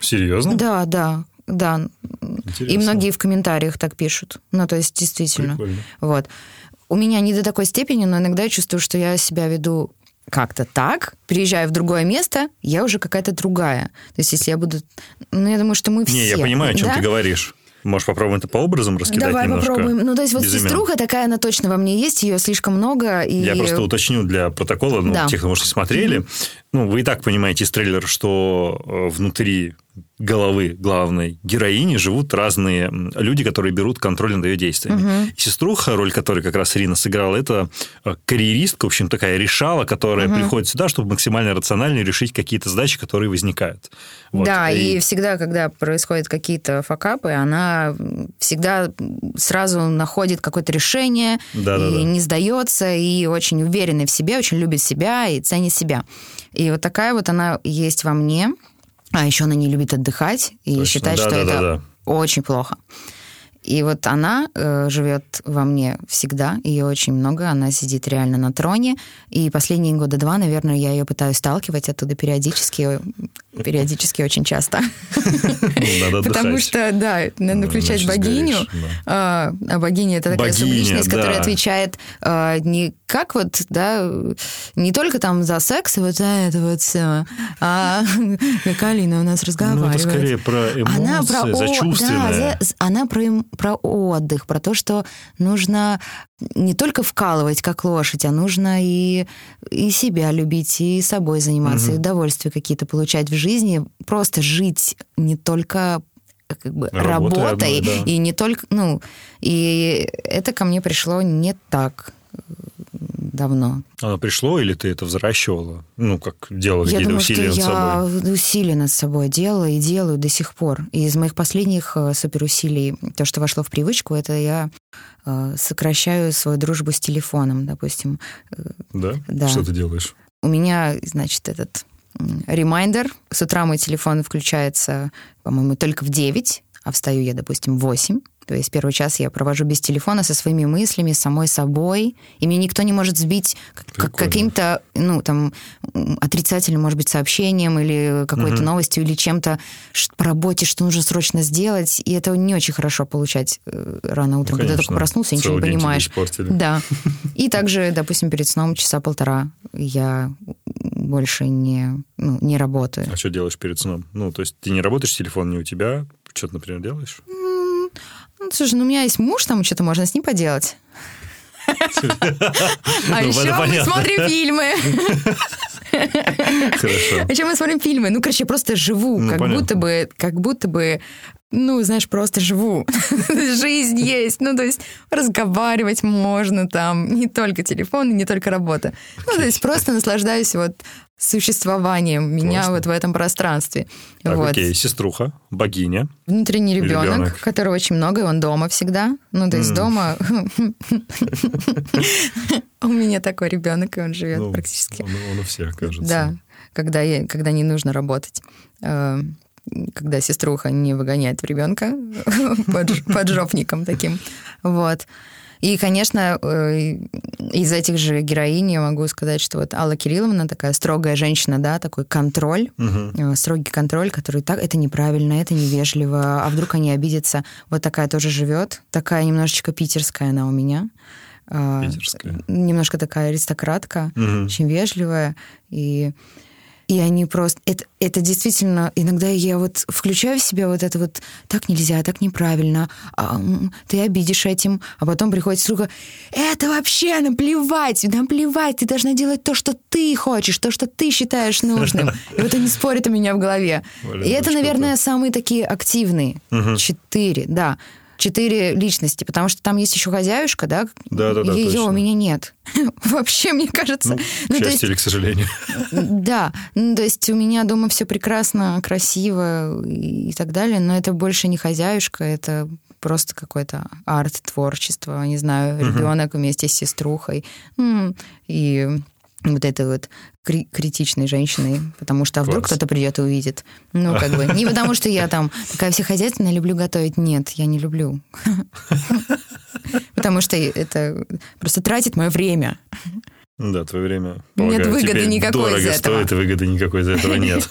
Серьезно? Да, да, да. Интересно. И многие в комментариях так пишут. Ну, то есть, действительно. Прикольно. Вот. У меня не до такой степени, но иногда я чувствую, что я себя веду как-то так, приезжаю в другое место, я уже какая-то другая. То есть, если я буду... Ну, я думаю, что мы все... Не, я понимаю, о чем да? ты говоришь. Можешь попробовать это по образам раскидать Давай немножко? попробуем. Ну, то есть, вот Без имен. сеструха такая, она точно во мне есть, ее слишком много. И... Я просто уточню для протокола, ну, Да. тех, кто, может, не смотрели. Ну, вы и так понимаете из трейлера, что э, внутри головы главной героини живут разные люди, которые берут контроль над ее действиями. И сеструха, роль которой как раз Ирина сыграла, это э, карьеристка, в общем, такая решала, которая приходит сюда, чтобы максимально рационально решить какие-то задачи, которые возникают. Вот. Да, и... всегда, когда происходят какие-то факапы, она всегда сразу находит какое-то решение Да-да-да. и не сдается, и очень уверенная в себе, очень любит себя и ценит себя. И вот такая вот она есть во мне. А еще она не любит отдыхать и Точно. считает, что Да-да-да-да. это очень плохо. И вот она э, живет во мне всегда, ее очень много, она сидит реально на троне, и последние года два, наверное, я ее пытаюсь сталкивать оттуда периодически, периодически очень часто. Ну, *laughs* Потому что, да, надо включать богиню, да. а, а богиня это такая субличность, которая да. отвечает а, не как вот, да, не только там за секс и вот за это вот все, а *laughs* как Алина у нас разговаривает. Ну, это скорее про эмоции, она про, за чувственное. Да, за, она про, про отдых, про то, что нужно не только вкалывать, как лошадь, а нужно и, и себя любить, и собой заниматься, угу. и удовольствия какие-то получать в жизни, просто жить не только как бы работой, работой одной, да. и не только, ну, и это ко мне пришло не так давно. Оно пришло или ты это взращивала? Ну, как делала какие-то думаю, усилия над собой? Я усилия над собой делала и делаю до сих пор. И из моих последних э, суперусилий, то, что вошло в привычку, это я э, сокращаю свою дружбу с телефоном, допустим. Да? Да. Что ты делаешь? У меня, значит, этот ремайдер. С утра мой телефон включается, по-моему, только в 9, а встаю я, допустим, в 8. То есть первый час я провожу без телефона со своими мыслями, самой собой, и меня никто не может сбить как, каким-то, ну, там, отрицательным, может быть, сообщением или какой-то угу. новостью или чем-то по работе, что нужно срочно сделать, и это не очень хорошо получать э, рано утром, ну, когда только проснулся, ничего не понимаешь. Да. *laughs* И также, допустим, перед сном часа полтора я больше не, ну, не работаю. А что делаешь перед сном? Ну, то есть ты не работаешь, телефон не у тебя, что-то, например, делаешь? Ну, слушай, ну у меня есть муж, там что-то можно с ним поделать. А еще мы смотрим фильмы. Хорошо. А еще мы смотрим фильмы. Ну, короче, я просто живу, ну, как будто бы, как будто бы ну, знаешь, просто живу. *laughs* Жизнь есть. Ну, то есть разговаривать можно там, не только телефон, не только работа. Ну, то есть просто наслаждаюсь вот существованием меня Классно. вот в этом пространстве. Так, вот. окей, сеструха, богиня. Внутренний ребенок, ребенок, которого очень много, и он дома всегда. Ну, то есть mm. дома... *laughs* *laughs* У меня такой ребенок, и он живет ну, практически. Он у всех, кажется. Да, когда, не нужно работать э, когда сеструха не выгоняет ребенка *laughs* под жопником таким. Вот. И, конечно, э, из этих же героинь я могу сказать, что вот Алла Кирилловна такая строгая женщина, да, такой контроль, угу. строгий контроль, который так, это неправильно, это невежливо, а вдруг они обидятся. Вот такая тоже живет, такая немножечко питерская она у меня. А, питерская. Немножко такая аристократка, угу. очень вежливая. И и они просто... Это, это действительно... Иногда я вот включаю в себя вот это вот «так нельзя, так неправильно, а, ты обидишь этим». А потом приходит сеструха «это вообще наплевать, наплевать, ты должна делать то, что ты хочешь, то, что ты считаешь нужным». *laughs* И вот они спорят у меня в голове. И это, наверное, самые такие активные. Четыре, да четыре личности, потому что там есть еще хозяюшка, да? Да, да, да. Ее точно. у меня нет. *laughs* Вообще, мне кажется. Ну, ну, к счастью или к сожалению. *laughs* Да. Ну, то есть у меня дома все прекрасно, красиво и так далее, но это больше не хозяюшка, это просто какой-то арт-творчество, не знаю, ребенок вместе с сеструхой. И вот этой вот кри- критичной женщиной, потому что а вдруг кто-то придет и увидит. Ну, *laughs* как бы, не потому что я там такая вся хозяйственная, люблю готовить. Нет, я не люблю. *laughs* Потому что это просто тратит мое время. Да, твое время. Полагаю, нет выгоды никакой дорого из этого. стоит, и выгоды никакой из этого нет.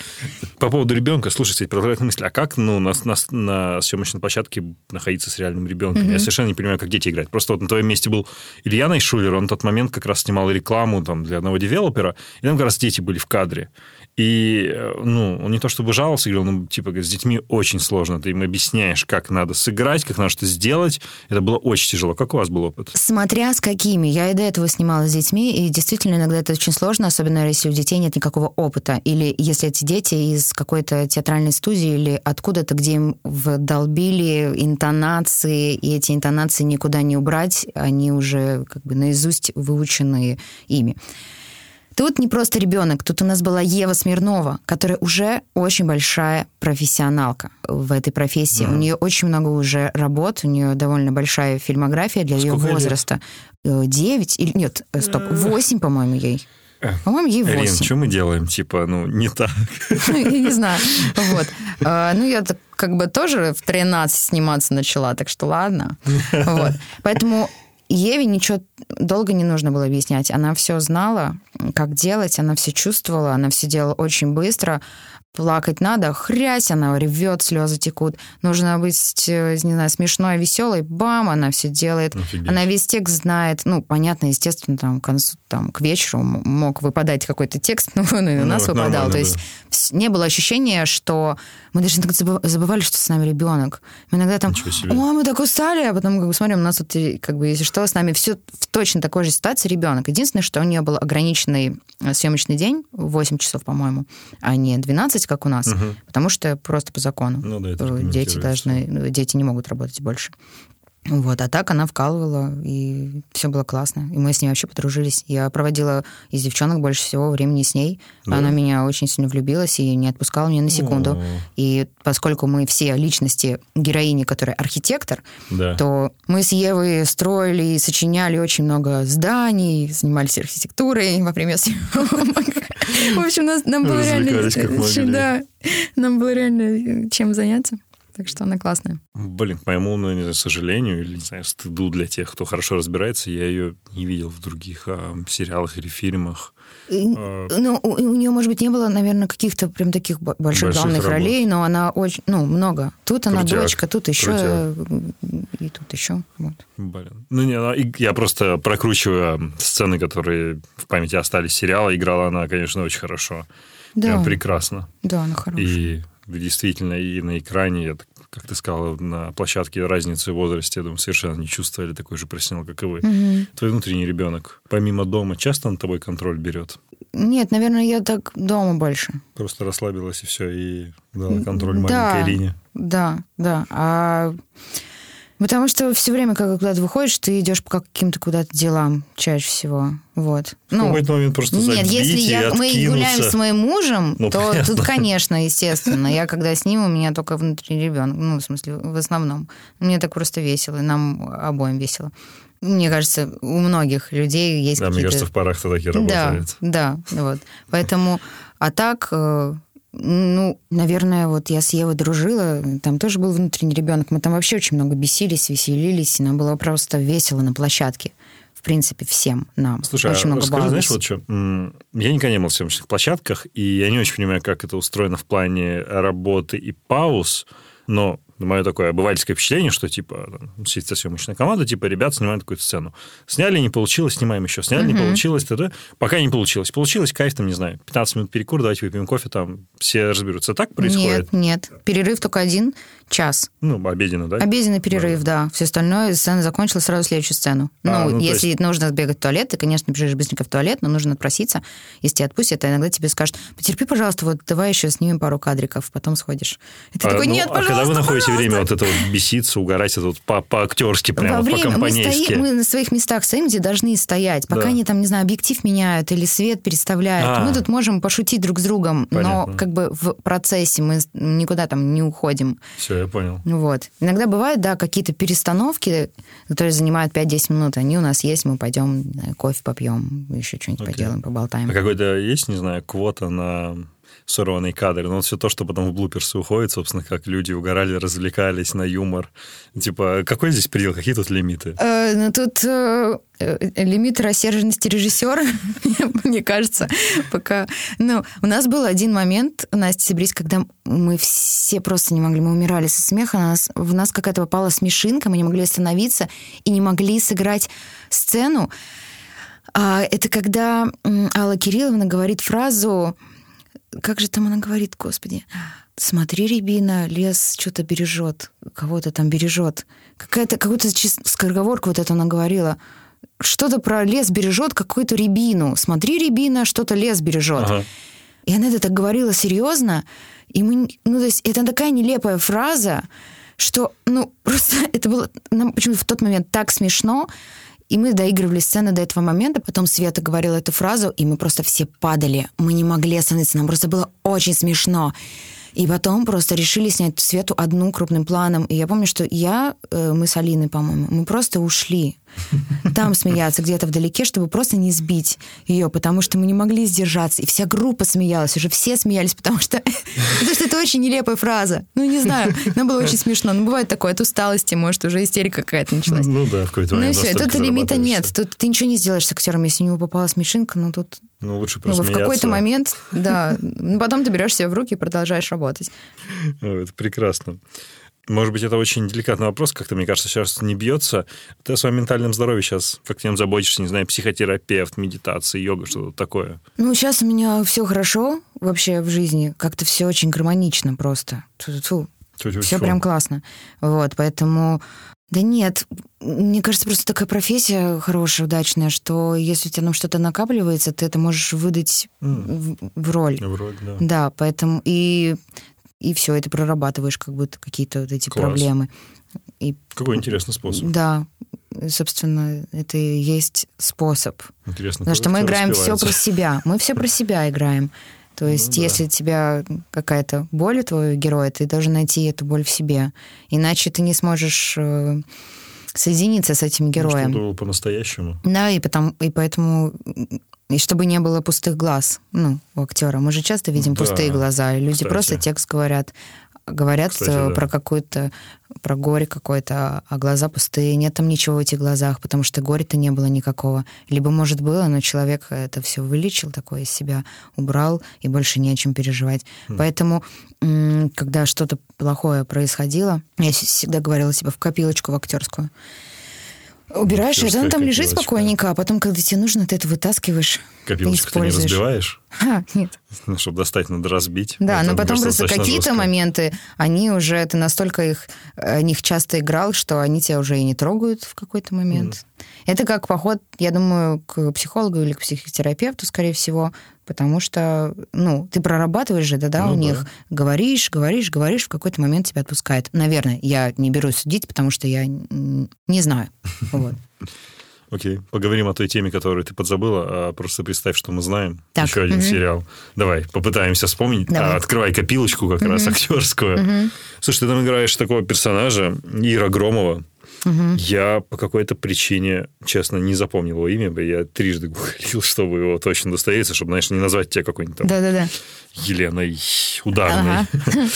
*laughs* По поводу ребенка, слушайте, продолжает мысль, а как ну, на, на, на съемочной площадке находиться с реальным ребенком? Я совершенно не понимаю, как дети играют. Просто вот на твоем месте был Илья Найшулер, он в тот момент как раз снимал рекламу там, для одного девелопера, и там как раз дети были в кадре. И, э, ну, он не то чтобы жаловался, говорил, ну, типа, с детьми очень сложно. Ты им объясняешь, как надо сыграть, как надо что сделать. Это было очень тяжело. Как у вас был опыт? Смотря с какими. Я и до этого снимала с детьми, и действительно иногда это очень сложно, особенно если у детей нет никакого опыта. Или если эти дети из какой-то театральной студии или откуда-то, где им вдолбили интонации, и эти интонации никуда не убрать, они уже как бы наизусть выученные ими. Тут не просто ребенок, тут у нас была Ева Смирнова, которая уже очень большая профессионалка в этой профессии. Mm. У нее очень много уже работ, у нее довольно большая фильмография для Сколько ее возраста. Лет? Девять или нет, э, стоп, восемь, по-моему, ей. Э, по-моему, ей 8. Рин, что мы делаем? Типа, ну, не так. Я не знаю. Вот. Ну, я как бы тоже в 13 сниматься начала, так что ладно. *laughs* Вот. Поэтому Еве ничего долго не нужно было объяснять. Она все знала, как делать, она все чувствовала, она все делала очень быстро. Плакать надо, хрясь, она ревет, слезы текут. Нужно быть, э, не знаю, смешной, веселой, бам, она все делает. Офигеть. Она весь текст знает. Ну, понятно, естественно, там, к, концу, там, к вечеру мог выпадать какой-то текст, *laughs* но он и у ну, нас выпадал. То есть да. не было ощущения, что мы даже забывали, что с нами ребенок. Мы иногда там, ой, мы так устали, а потом как бы, смотрим, у нас вот, как бы, если что, с нами все в точно такой же ситуации ребенок. Единственное, что у нее был ограниченный э, съемочный день, 8 часов, по-моему, а не 12, как у нас, угу. потому что просто по закону. Ну, да, дети должны, дети не могут работать больше. Вот, а так она вкалывала, и все было классно. И мы с ней вообще подружились. Я проводила из девчонок больше всего времени с ней. Да. Она меня очень сильно влюбилась и не отпускала меня на секунду. О. И поскольку мы все личности героини, которая архитектор, да. то мы с Евой строили и сочиняли очень много зданий, занимались архитектурой во время. *laughs* В общем, нам было реально... Нам было реально чем заняться. Так что она классная. Блин, к моему, ну, не знаю, сожалению, или, не знаю, стыду для тех, кто хорошо разбирается, я ее не видел в других а, сериалах или фильмах. А... Ну, у, у нее, может быть, не было, наверное, каких-то прям таких больших, больших главных работ. ролей, но она очень, ну, много. Тут Крутяк. она дочка, тут еще Крутяк. и тут еще. Вот. Блин. Ну, не, я просто прокручиваю сцены, которые в памяти остались сериала. Играла она, конечно, очень хорошо. Да. Прям прекрасно. Да, она хорошая. И действительно и на экране, я, как ты сказала, на площадке разницы в возрасте, я думаю, совершенно не чувствовали такой же профессионал, как и вы. Угу. Твой внутренний ребенок, помимо дома, часто на тобой контроль берет? Нет, наверное, я так дома больше. Просто расслабилась и все, и дала контроль маленькой да, Ирине. Да, да. А Потому что все время, когда куда-то выходишь, ты идешь по каким-то куда-то делам чаще всего. Вот. В ну, какой-то момент просто Нет, если я, мы гуляем с моим мужем, ну, то понятно. тут, конечно, естественно. Я когда с ним, у меня только внутри ребенок. Ну, в смысле, в основном. Мне так просто весело, и нам обоим весело. Мне кажется, у многих людей есть да, какие-то... мне кажется, в парах то так и работает. Да, да, вот. Поэтому... А так, э, ну, наверное, вот я с Евой дружила, там тоже был внутренний ребенок. Мы там вообще очень много бесились, веселились, и нам было просто весело на площадке. В принципе, всем нам. Слушай, очень а много расскажи, знаешь, вот что, я никогда не был в съемочных площадках, и я не очень понимаю, как это устроено в плане работы и пауз, но мое такое обывательское впечатление, что, типа, там, сидит съемочная команда, типа, ребят снимают какую-то сцену. Сняли, не получилось, снимаем еще. Сняли, не получилось, т.д. Пока не получилось. Получилось, кайф, там, не знаю, 15 минут перекур, давайте выпьем кофе, там, все разберутся. Так происходит? Нет, нет. Перерыв только один час. Ну, обеденный, да? Обеденный перерыв, да. да. Все остальное, сцена закончилась, сразу следующую сцену. А, ну, ну, если есть... нужно сбегать в туалет, ты, конечно, бежишь быстренько в туалет, но нужно отпроситься. Если тебя отпустят, то иногда тебе скажут, потерпи, пожалуйста, вот давай еще снимем пару кадриков, потом сходишь. И ты а, такой, нет, ну, пожалуйста, А когда вы находите пожалуйста. время вот это вот беситься, угорать, это вот по- по-актерски прямо, Во время по-компанейски? Мы, стоим, мы на своих местах стоим, где должны стоять, пока да. они там, не знаю, объектив меняют или свет переставляют. А. Мы тут можем пошутить друг с другом, Понятно. но как бы в процессе мы никуда там не уходим. Все, я понял. Вот. Иногда бывают, да, какие-то перестановки, которые занимают 5-10 минут. Они у нас есть, мы пойдем кофе попьем, еще что-нибудь okay. поделаем, поболтаем. А какой-то есть, не знаю, квота на сорванные кадры, но все то, что потом в блуперсы уходит, собственно, как люди угорали, развлекались на юмор. Типа, какой здесь предел, какие тут лимиты? Э, ну, тут э, э лимит рассерженности режиссера, *laughs* мне кажется, пока... Ну, у нас был один момент, Настя Сибрис, когда мы все просто не могли, мы умирали со смеха, нас, в нас какая-то попала смешинка, мы не могли остановиться и не могли сыграть сцену. А, это когда Алла Кирилловна говорит фразу как же там она говорит, господи, смотри, Рябина, лес что-то бережет, кого-то там бережет. Какая-то, какую-то скороговорку вот это она говорила. Что-то про лес бережет какую-то рябину. Смотри, рябина, что-то лес бережет. Ага. И она это так говорила серьезно. И мы, ну, то есть это такая нелепая фраза, что, ну, просто *laughs* это было нам почему-то в тот момент так смешно. И мы доигрывали сцены до этого момента, потом Света говорила эту фразу, и мы просто все падали. Мы не могли остановиться, нам просто было очень смешно. И потом просто решили снять Свету одну крупным планом. И я помню, что я, э, мы с Алиной, по-моему, мы просто ушли. Там смеяться где-то вдалеке, чтобы просто не сбить ее, потому что мы не могли сдержаться. И вся группа смеялась, уже все смеялись, потому что, *laughs* потому что это очень нелепая фраза. Ну, не знаю, но было очень смешно. Ну, бывает такое, от усталости, может, уже истерика какая-то началась. Ну да, в какой-то момент. Ну все, тут лимита нет. Тут ты ничего не сделаешь с актером, если у него попала смешинка, ну тут... Ну, лучше Ну, просто в какой-то момент, да, ну, потом ты берешь себя в руки и продолжаешь работать. *laughs* Это прекрасно. Может быть, это очень деликатный вопрос, как-то, мне кажется, сейчас не бьется. Ты о своем ментальном здоровье сейчас как нем заботишься, не знаю, психотерапевт, медитация, йога, что-то такое? Ну, сейчас у меня все хорошо вообще в жизни, как-то все очень гармонично просто. Тьфу-тьфу-тьфу. Все прям классно. Вот, поэтому... Да нет, мне кажется, просто такая профессия хорошая, удачная, что если у тебя ну, что-то накапливается, ты это можешь выдать в, в роль. Вроде, да. Да, поэтому и, и все, и ты прорабатываешь как будто какие-то вот эти Класс. проблемы. И Какой интересный способ. да, собственно, это и есть способ. Интересно. Потому что мы это играем все про себя. Мы все про себя играем. То есть, Ну если у тебя какая-то боль у твоего героя, ты должен найти эту боль в себе. Иначе ты не сможешь э, соединиться с этим Ну, героем. Что было по-настоящему. Да, и, потом, и поэтому... И чтобы не было пустых глаз, ну, у актера. Мы же часто видим Да. пустые глаза, и люди Кстати. просто текст говорят, говорят Кстати, э, да. про какую-то, про горе какое-то, а глаза пустые. Нет там ничего в этих глазах, потому что горя-то не было никакого. Либо, может, было, но человек это все вылечил, такое из себя убрал, и больше не о чем переживать. Хм. Поэтому, когда что-то плохое происходило, я всегда говорила себе в копилочку в актерскую. Убираешь, и она там лежит спокойненько, а потом, когда тебе нужно, ты это вытаскиваешь. Копилочку ты не разбиваешь? А, нет. Ну, чтобы достать, надо разбить. Да, но потом просто какие-то моменты, они уже, ты настолько их, о них часто играл, что они тебя уже и не трогают в какой-то момент. Это как поход, я думаю, к психологу или к психотерапевту, скорее всего, потому что, ну, ты прорабатываешь же, да-да, Ну у да. них, говоришь, говоришь, говоришь, в какой-то момент тебя отпускает. Наверное, я не берусь судить, потому что я не знаю. *laughs* Вот. Окей, поговорим о той теме, которую ты подзабыла, а просто представь, что мы знаем. Так, Еще один мгм. сериал. Давай, попытаемся вспомнить. Давай. А, открывай копилочку как раз актерскую. Слушай, ты там играешь такого персонажа, Ира Громова. Я по какой-то причине, честно, не запомнил его имя. Я трижды гуглил, *laughs* чтобы его точно удостовериться, чтобы, знаешь, не назвать тебя какой-нибудь там Да-да-да. Еленой Ударной. Ага. *laughs*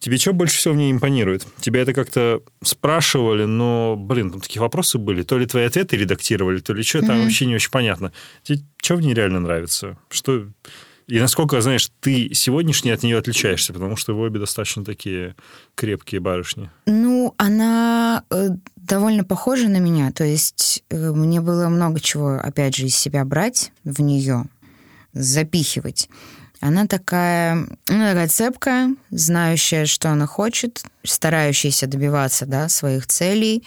Тебе что больше всего в ней импонирует? Тебя это как-то спрашивали, но, блин, там такие вопросы были. То ли твои ответы редактировали, то ли что, там вообще не очень понятно. Тебе что в ней реально нравится? Что... И насколько, знаешь, ты сегодняшний от нее отличаешься, потому что вы обе достаточно такие крепкие барышни. Ну, она э, довольно похожа на меня. То есть э, мне было много чего, опять же, из себя брать в нее, запихивать. Она такая, она такая цепкая, знающая, что она хочет, старающаяся добиваться да, своих целей,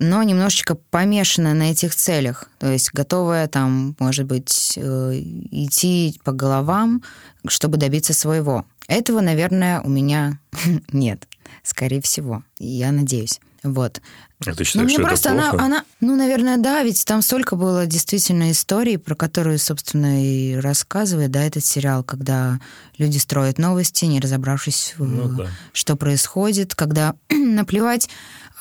но немножечко помешанная на этих целях. То есть готовая там, может быть, э, идти по головам, чтобы добиться своего. Этого, наверное, у меня *laughs* нет, скорее всего. Я надеюсь. Вот. А ты Ну, считаешь, мне что просто это она, плохо? она, ну, наверное, да, ведь там столько было действительно историй, про которые, собственно, и рассказывает, да, этот сериал, когда люди строят новости, не разобравшись, Ну да. что происходит, когда *clears throat* наплевать,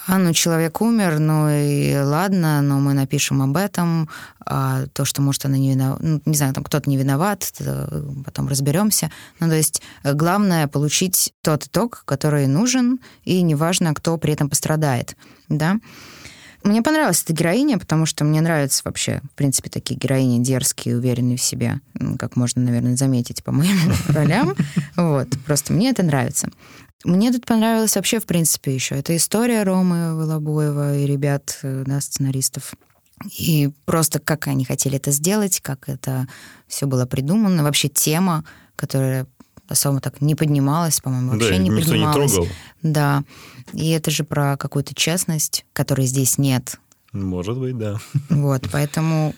а, ну, человек умер, ну и ладно, но мы напишем об этом, а то, что, может, она не виновата, ну, не знаю, там кто-то не виноват, это потом разберемся. Ну, то есть э, главное получить тот итог, который нужен, и неважно, кто при этом пострадает, да. Мне понравилась эта героиня, потому что мне нравятся вообще, в принципе, такие героини дерзкие, уверенные в себе, как можно, наверное, заметить по моим *laughs* ролям. Вот, просто мне это нравится. Мне тут понравилось вообще, в принципе, еще. Это история Ромы Волобоева и ребят, э, да, сценаристов. И просто как они хотели это сделать, как это все было придумано. Вообще тема, которая особо так не поднималась, по-моему, вообще да, не никто не поднималась. трогал. Да. И это же про какую-то честность, которой здесь нет. Может быть, да. Вот, поэтому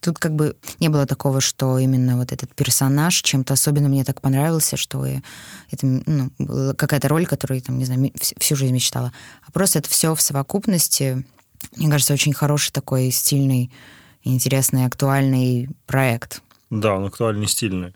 тут как бы не было такого, что именно вот этот персонаж чем-то особенно мне так понравился, что я- это ну, была какая-то роль, которую, там, не знаю, всю жизнь мечтала. А просто это все в совокупности, мне кажется, очень хороший такой стильный, интересный, актуальный проект. Да, он актуальный, стильный.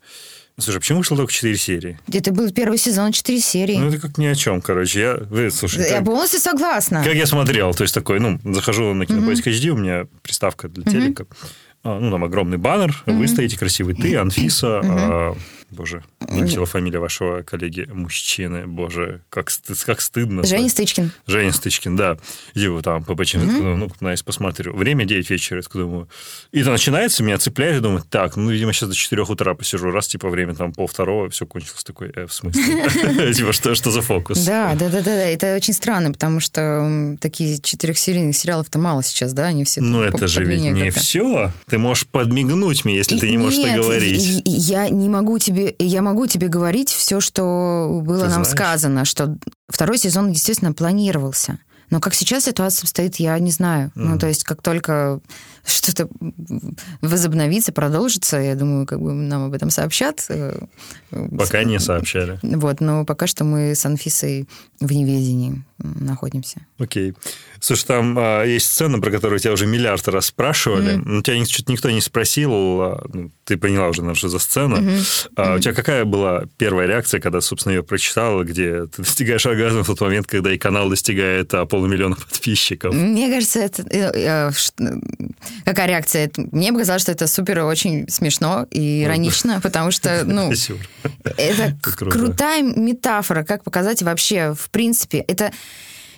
Слушай, а почему вышло только 4 серии? Это был первый сезон, 4 серии. Ну, это как ни о чем, короче. Я, вы, слушай, я как, полностью согласна. как я смотрел, то есть такой, ну, захожу на Кинопоиск HD, у меня приставка для телека, а, ну, там огромный баннер, вы стоите, красивый ты, Анфиса, а, боже, вылетела фамилия вашего коллеги мужчины, боже, как, как стыдно. Женя Стычкин. Женя Стычкин, да. Его там по почему ну, Настя, посмотрю. Время 9 вечера, я думаю. И это начинается, меня цепляет, и думаю, так, ну, видимо, сейчас до 4 утра посижу, раз, типа, время там пол второго, все кончилось такой, э, в смысле? *laughs* *laughs* Типа, что за фокус? Да, да, да, да. Это очень странно, потому что такие четырехсерийных сериалов-то мало сейчас, да, они все. Ну, это же ведь не все. Ты можешь подмигнуть мне, если ты не можешь говорить. Я не могу тебе, я могу тебе говорить все, что было Ты нам знаешь? сказано, что второй сезон, естественно, планировался. Но как сейчас ситуация обстоит, я не знаю. Ну, то есть, как только что-то возобновится, продолжится, я думаю, как бы нам об этом сообщат. Э, Пока не сообщали. Вот, но пока что мы с Анфисой в неведении находимся. Окей. Слушай, там а, есть сцена, про которую тебя уже миллиард раз спрашивали. Ну, тебя что-то никто не спросил. а, ну, ты поняла уже, наверное, что за сцена. А у тебя какая была первая реакция, когда, собственно, ее прочитала, где ты достигаешь оргазма в тот момент, когда и канал достигает а, полумиллиона *laughs* подписчиков? Мне кажется, это... Какая реакция? Мне показалось, что это супер очень смешно и иронично, потому что, *laughs* ну, это крутая метафора, как показать вообще, в принципе, это...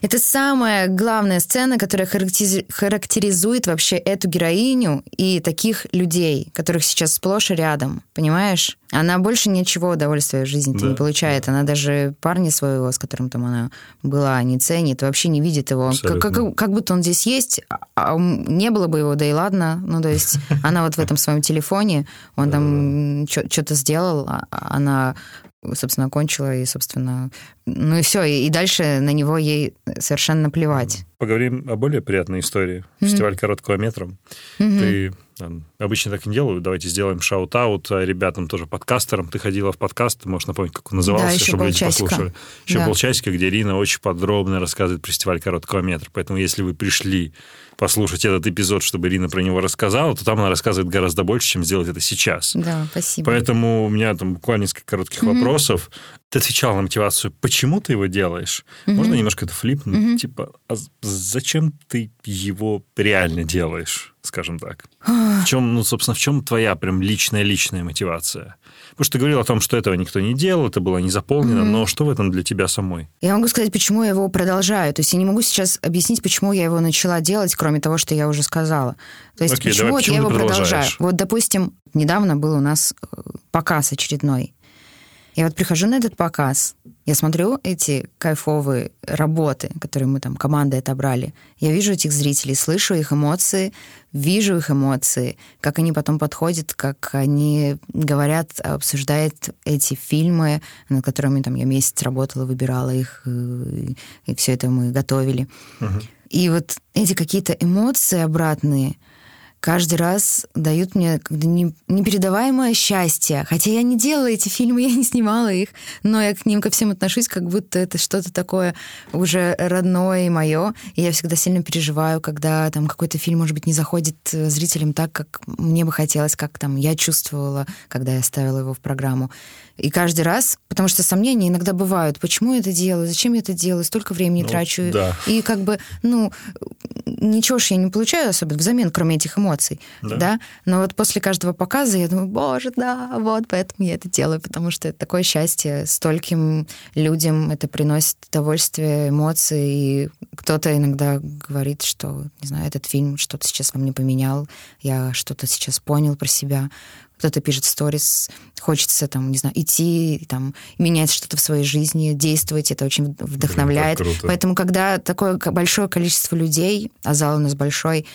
Это самая главная сцена, которая характери- характеризует вообще эту героиню и таких людей, которых сейчас сплошь и рядом, понимаешь? Она больше ничего удовольствия в жизни Да, не получает. Она даже парня своего, с которым там она была, не ценит, вообще не видит его. Как, как- как будто он здесь есть, а- а не было бы его, да и ладно. Ну, то есть она вот в этом своем телефоне, он там что-то сделал, а она собственно, кончила, и, собственно, ну и все, и, и дальше на него ей совершенно плевать. Поговорим о более приятной истории. Фестиваль короткого метра. Ты ладно, обычно так не делаю. Давайте сделаем shout-out а, ребятам, тоже подкастерам. Ты ходила в подкаст, ты можешь напомнить, как он назывался, Да, еще чтобы люди полчасика. послушали. Еще Да. полчасика, где Ирина очень подробно рассказывает про фестиваль короткого метра. Поэтому, если вы пришли послушать этот эпизод, чтобы Ирина про него рассказала, то там она рассказывает гораздо больше, чем сделать это сейчас. Да, спасибо. Поэтому у меня там буквально несколько коротких вопросов. Ты отвечала на мотивацию, почему ты его делаешь? Можно немножко это флипнуть? Типа, а зачем ты его реально делаешь, скажем так? В чем, ну, собственно, в чем твоя прям личная-личная мотивация? Потому что ты говорил о том, что этого никто не делал, это было не заполнено, но что в этом для тебя самой? Я могу сказать, почему я его продолжаю. То есть я не могу сейчас объяснить, почему я его начала делать, кроме того, что я уже сказала. То есть Окей, почему давай, почему я его продолжаю. Вот, допустим, недавно был у нас э, показ очередной. Я вот прихожу на этот показ, я смотрю эти кайфовые работы, которые мы там командой отобрали. Я вижу этих зрителей, слышу их эмоции, вижу их эмоции, как они потом подходят, как они говорят, обсуждают эти фильмы, над которыми там я месяц работала, выбирала их, э, и все это мы готовили. И вот эти какие-то эмоции обратные, каждый раз дают мне непередаваемое счастье. Хотя я не делала эти фильмы, *laughs* я не снимала их, но я к ним ко всем отношусь, как будто это что-то такое уже родное и мое. И я всегда сильно переживаю, когда там какой-то фильм, может быть, не заходит э, зрителям так, как мне бы хотелось, как там я чувствовала, когда я ставила его в программу. И каждый раз, потому что сомнения иногда бывают, почему я это делаю, зачем я это делаю, столько времени Ну, трачу. да. И как бы, ну, ничего ж я не получаю особо взамен, кроме этих эмоций, Да. да. Но вот после каждого показа я думаю, боже, да, вот поэтому я это делаю, потому что это такое счастье. Стольким людям это приносит удовольствие, эмоции, и кто-то иногда говорит, что, не знаю, этот фильм что-то сейчас во мне поменял, я что-то сейчас понял про себя. Кто-то пишет сторис, хочется там, не знаю, идти, там, менять что-то в своей жизни, действовать, это очень вдохновляет. круто. Поэтому, когда такое ко- большое количество людей, а зал у нас большой,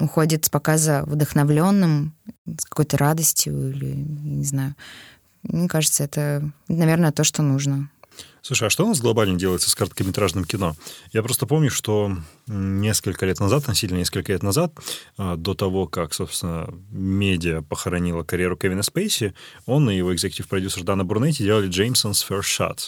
уходит с показа вдохновленным, с какой-то радостью или, не знаю, мне кажется, это, наверное, то, что нужно. Слушай, а что у нас глобально делается с короткометражным кино? Я просто помню, что несколько лет назад, относительно несколько лет назад, а, до того, как, собственно, медиа похоронила карьеру Кевина Спейси, он и его экзекутив-продюсер Дана Бурнетти делали Джеймсон's First Shot,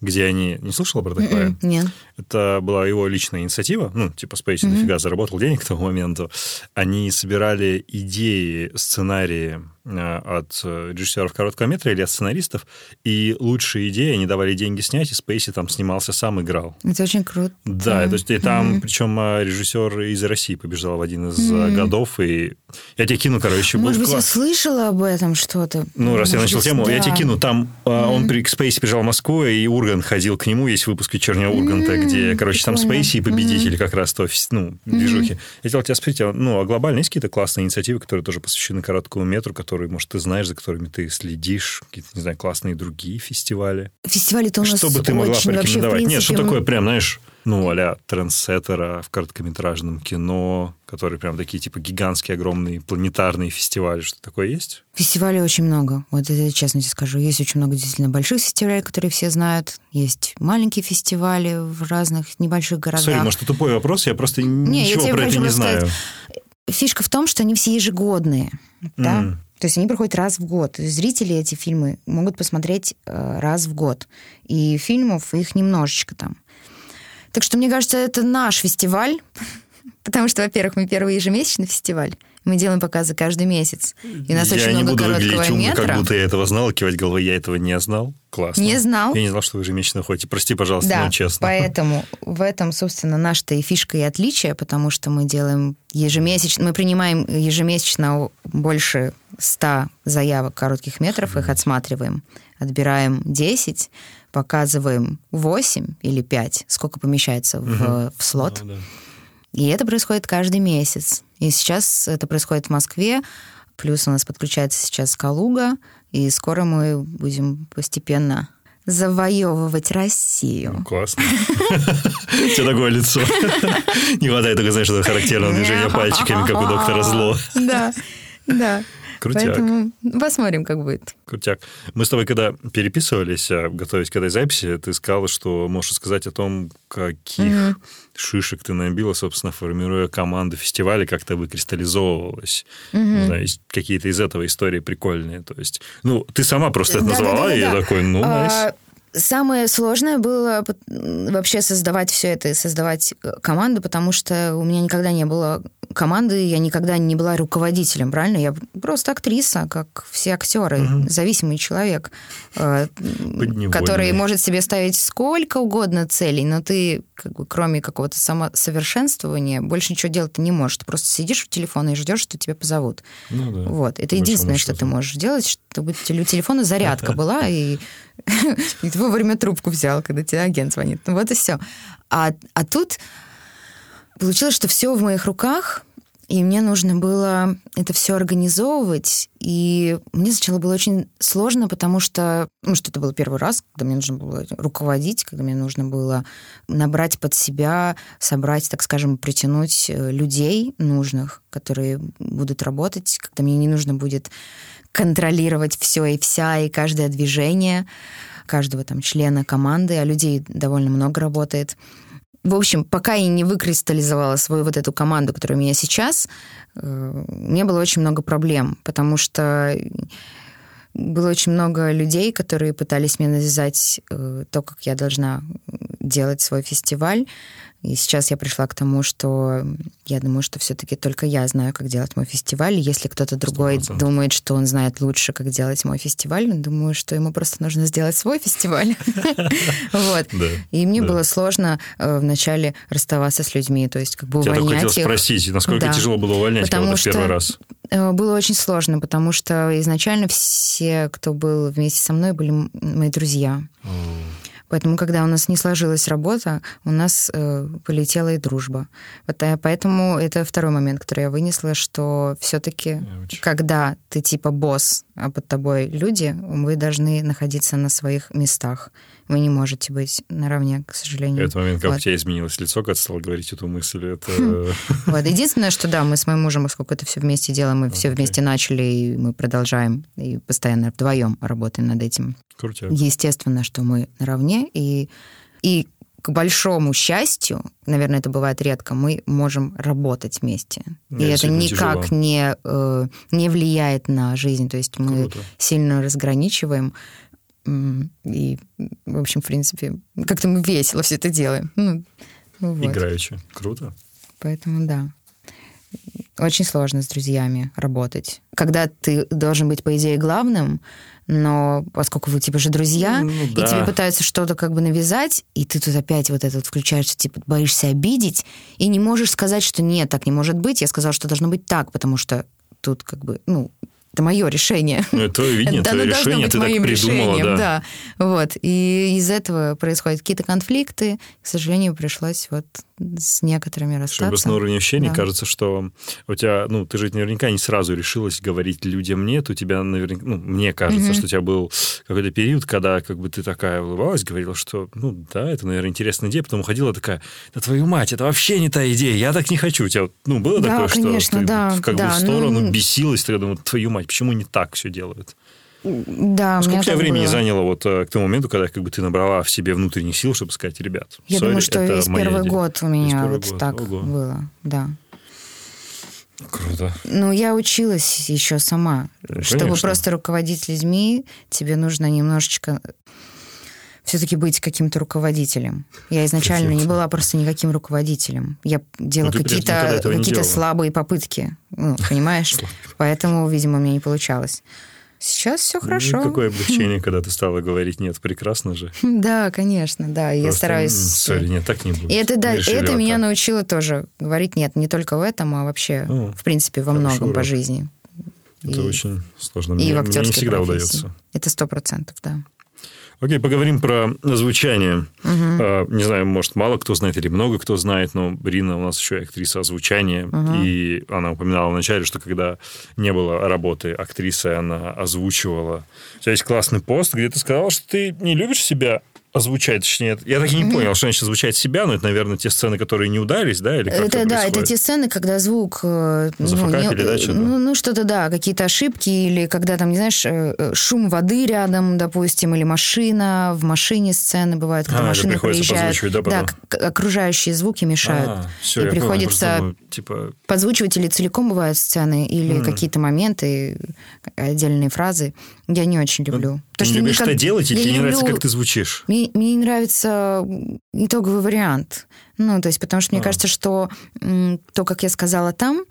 где они... Не слышала про такое? М-м, нет. Это была его личная инициатива. Ну, типа Спейси mm-hmm. нафига заработал денег к тому моменту. Они собирали идеи, сценарии Э, от режиссеров короткого метра или от сценаристов, и лучшие идеи они давали деньги снять, и Спейси там снимался, сам играл. Это очень круто. Да, то есть и там, mm-hmm. причем э, режиссер из России побеждал в один из mm-hmm. годов, и я тебе кину, короче, Может быть, класс. я слышала об этом что-то. Ну, раз Может я начал быть, тему, да. я тебе кину. Там mm-hmm. он при Спейси прибежал в Москву, и Ургант ходил к нему, есть выпуск вечернего Урганта, mm-hmm. где, короче, там Спейси и победитель mm-hmm. как раз то, ну, движухи. Mm-hmm. Я хотел тебя спросить, а, ну, а глобально есть какие-то классные инициативы, которые тоже посвящены короткому метру, которые, может, ты знаешь, за которыми ты следишь, какие-то, не знаю, классные другие фестивали? Фестивали-то у нас Что бы ты могла порекомендовать? Вообще, принципе, Нет, что такое прям, знаешь, ну, а-ля трендсеттера в короткометражном кино, которые прям такие, типа, гигантские, огромные планетарные фестивали. Что такое есть? Фестивалей очень много. Вот это честно тебе скажу. Есть очень много действительно больших фестивалей, которые все знают. Есть маленькие фестивали в разных небольших городах. Sorry, может, это тупой вопрос, я просто не, ничего я про это не знаю. Фишка в том, что они все ежегодные. Да? Mm. То есть они проходят раз в год. Зрители эти фильмы могут посмотреть э, раз в год. И фильмов их немножечко там. Так что, мне кажется, это наш фестиваль. Потому что, во-первых, мы первый ежемесячный фестиваль. Мы делаем показы каждый месяц. И у нас я очень не много буду короткого умно, метра. как будто я этого знал, кивать головой, я этого не знал. Классно. Не знал? Я не знал, что вы ежемесячно ходите. Прости, пожалуйста, да, но честно. поэтому в этом, собственно, наша-то и фишка и отличие, потому что мы делаем ежемесячно, мы принимаем ежемесячно больше 100 заявок коротких метров, их отсматриваем, отбираем 10, показываем 8 или 5, сколько помещается в, в слот. Ну, да. И это происходит каждый месяц. И сейчас это происходит в Москве, плюс у нас подключается сейчас Калуга, и скоро мы будем постепенно завоевывать Россию. Ну, классно. У тебя такое лицо. Не хватает только, знаешь, этого характерного движения пальчиками, как у доктора Зло. Да, да. Крутяк. Поэтому посмотрим, как будет. Крутяк. Мы с тобой, когда переписывались, а, готовясь к этой записи, ты сказала, что можешь сказать о том, каких mm-hmm. шишек ты набила, собственно, формируя команду фестиваля, как то выкристаллизовывалась. Mm-hmm. знаю, какие-то из этого истории прикольные. То есть, ну, ты сама просто это назвала, да, да, да, и я такой, ну, а, Самое сложное было вообще создавать все это, создавать э, команду, потому что у меня никогда не было команды, я никогда не была руководителем, правильно? Я просто актриса, как все актеры, угу. зависимый человек, э, который может себе ставить сколько угодно целей, но ты, как бы, кроме какого-то самосовершенствования, больше ничего делать не можешь. Ты просто сидишь в телефоне и ждешь, что тебя позовут. Ну, да. Вот. Это единственное, что ты можешь делать, чтобы у телефона зарядка *laughs* была, и *laughs* и ты вовремя трубку взял, когда тебе агент звонит. Ну вот и все. А, а тут получилось, что все в моих руках, и мне нужно было это все организовывать. И мне сначала было очень сложно, потому что, ну, что это был первый раз, когда мне нужно было руководить, когда мне нужно было набрать под себя, собрать, так скажем, притянуть э, людей нужных, которые будут работать, когда мне не нужно будет контролировать все и вся, и каждое движение каждого там члена команды, а людей довольно много работает. В общем, пока я не выкристаллизовала свою вот эту команду, которая у меня сейчас, э, мне было очень много проблем, потому что было очень много людей, которые пытались мне навязать э, то, как я должна делать свой фестиваль. И сейчас я пришла к тому, что я думаю, что все-таки только я знаю, как делать мой фестиваль. Если кто-то другой 100%. думает, что он знает лучше, как делать мой фестиваль, думаю, что ему просто нужно сделать свой фестиваль. *laughs* Вот. И мне было сложно э, вначале расставаться с людьми, то есть как бы увольнять. Я хотел спросить, насколько тяжело было увольнять кого-то первый раз? Э, было очень сложно, потому что изначально все, кто был вместе со мной, были мои друзья. Поэтому, когда у нас не сложилась работа, у нас э, полетела и дружба. Вот, э, поэтому это второй момент, который я вынесла, что все-таки, когда ты типа босс, а под тобой люди, вы должны находиться на своих местах. Вы не можете быть наравне, к сожалению. Этот момент, как вот. у тебя изменилось лицо, когда ты стал говорить эту мысль, это... Вот, единственное, что да, мы с моим мужем, поскольку это все вместе делаем, мы все вместе начали, и мы продолжаем, и постоянно вдвоем работаем над этим. Крутяк. Естественно, что мы наравне, и, и к большому счастью, наверное, это бывает редко, мы можем работать вместе. Да, и это никак не, э, не влияет на жизнь. То есть мы Круто. сильно разграничиваем. И, в общем, в принципе, как-то мы весело все это делаем. Ну, вот. Играючи. Круто. Поэтому да. Очень сложно с друзьями работать. Когда ты должен быть, по идее, главным, но поскольку вы типа же друзья, ну, да. и тебе пытаются что-то как бы навязать, и ты тут опять вот это вот включаешься, типа боишься обидеть, и не можешь сказать, что нет, так не может быть. Я сказала, что должно быть так, потому что тут как бы, ну, это мое решение. Ну, это твое видение, твое решение, ты так придумала, решением, да. да. Вот. И из этого происходят какие-то конфликты. К сожалению, пришлось вот с некоторыми расстаться. Чтобы на уровне ощущений да. кажется, что у тебя, ну, ты же наверняка не сразу решилась говорить людям нет, у тебя наверняка, ну, мне кажется, угу. что у тебя был какой-то период, когда как бы ты такая улыбалась, говорила, что, ну, да, это, наверное, интересная идея, потом уходила такая, да твою мать, это вообще не та идея, я так не хочу. У тебя, ну, было да, такое, конечно, что ты да, как да, бы в сторону ну... бесилась, ты думала, твою мать, почему не так все делают? Да, Сколько у тебя времени было. заняло вот э, к тому моменту, когда как бы ты набрала в себе внутренних сил, чтобы сказать, ребят, Я sorry, думаю, что весь первый идея. год у меня вот год. так Ого. было, да. Круто. Ну, я училась еще сама. Ну, Чтобы просто руководить людьми, тебе нужно немножечко все-таки быть каким-то руководителем. Я изначально не была просто никаким руководителем. Я делала ну, какие-то какие слабые попытки, ну, понимаешь? *laughs* Поэтому, видимо, мне не получалось. Сейчас все ну, хорошо. Ну, какое облегчение, *laughs* когда ты стала говорить нет, прекрасно же. Да, конечно, да. Просто, я стараюсь. Сори, нет, так не будет. И это да, это меня научило тоже говорить нет, не только в этом, а вообще, в принципе, во многом по жизни. Это и, очень сложно. И мне, в мне не всегда профессии. удается. Это сто процентов, да. Окей, поговорим про звучание. Угу. Не знаю, может, мало кто знает или много кто знает, но Рина у нас еще актриса озвучания. Угу. И она упоминала вначале, что когда не было работы актрисы, она озвучивала. У тебя есть классный пост, где ты сказала, что ты не любишь себя озвучать, точнее, я так и не понял, что значит озвучать себя, но это, наверное, те сцены, которые не удались, да, или как это, это да, это те сцены, когда звук... Э, ну, не, да, что-то? Ну, ну, что-то, да, какие-то ошибки, или когда там, не знаешь, э, э, шум воды рядом, допустим, или машина, в машине сцены бывают, когда а, машина приезжает. Да, да, окружающие звуки мешают. А, все, и приходится думаю, типа... подзвучивать или целиком бывают сцены, или mm. какие-то моменты, отдельные фразы. Я не очень люблю. Ну, ты не любишь никак... это делать, и тебе не люблю... нравится, как ты звучишь? Мне, мне не нравится итоговый вариант. Ну, то есть, потому что мне а. кажется, что то, как я сказала там,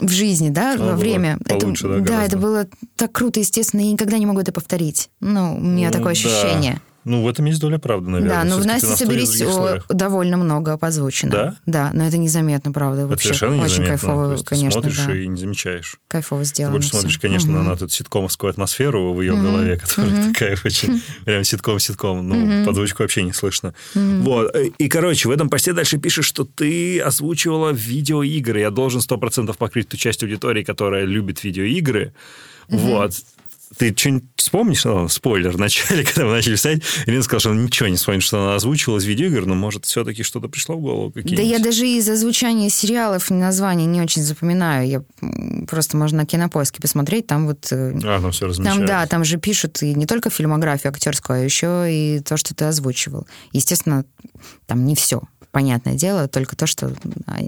в жизни, да, а, во время. Получше, это, да, да, это было так круто, естественно, я никогда не могу это повторить. Ну, у меня ну, такое ощущение. Ну, в этом есть доля правды, наверное. Да, но в Насте соберись довольно много позвучено. Да? Да, но это незаметно, правда. Это вообще совершенно очень незаметно. кайфово, ты конечно. смотришь да. и не замечаешь. Кайфово сделано. Ты больше все. смотришь, конечно, угу. на эту ситкомовскую атмосферу в ее угу. голове, которая угу. такая очень *laughs* прям ситком-ситком. Ну, угу. подзвучку вообще не слышно. Угу. Вот. И, короче, в этом посте дальше пишешь, что ты озвучивала видеоигры. Я должен 100% покрыть ту часть аудитории, которая любит видеоигры. Угу. Вот ты что-нибудь вспомнишь? Ну, спойлер, в начале, *laughs* когда мы начали писать, Ирина сказала, что она ничего не вспомнит, что она озвучивала из видеоигр, но, может, все-таки что-то пришло в голову? Да я даже из озвучания сериалов названий не очень запоминаю. Я просто можно на кинопоиске посмотреть, там вот... Э, а, там все. Там, да, там же пишут и не только фильмографию актерскую, а еще и то, что ты озвучивал. Естественно, там не все понятное дело, только то, что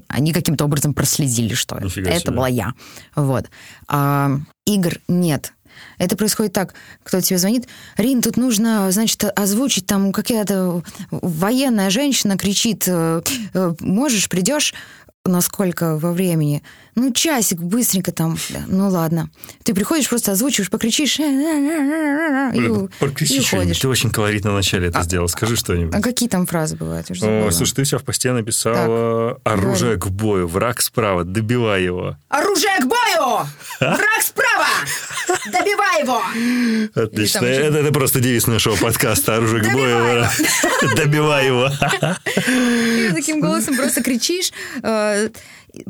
они каким-то образом проследили, что Нифига это себе. была я. Вот. А, игр нет. Это происходит так, кто тебе звонит, Рин, тут нужно, значит, озвучить, там какая-то военная женщина кричит, «Э, э, можешь, придешь? насколько во времени. Ну, часик, быстренько там. Ну, ладно. Ты приходишь, просто озвучиваешь, покричишь. Блин, и, и уходишь. Ты очень колоритно вначале это а, сделал. Скажи что-нибудь. А какие там фразы бывают? О, слушай, ты себя в посте написала так, «Оружие говори. к бою, враг справа, добивай его». Оружие к бою! Враг справа! Добивай его! Отлично. Это, это просто девиз нашего подкаста «Оружие к бою, *laughs* добивай его». Таким голосом просто кричишь, э,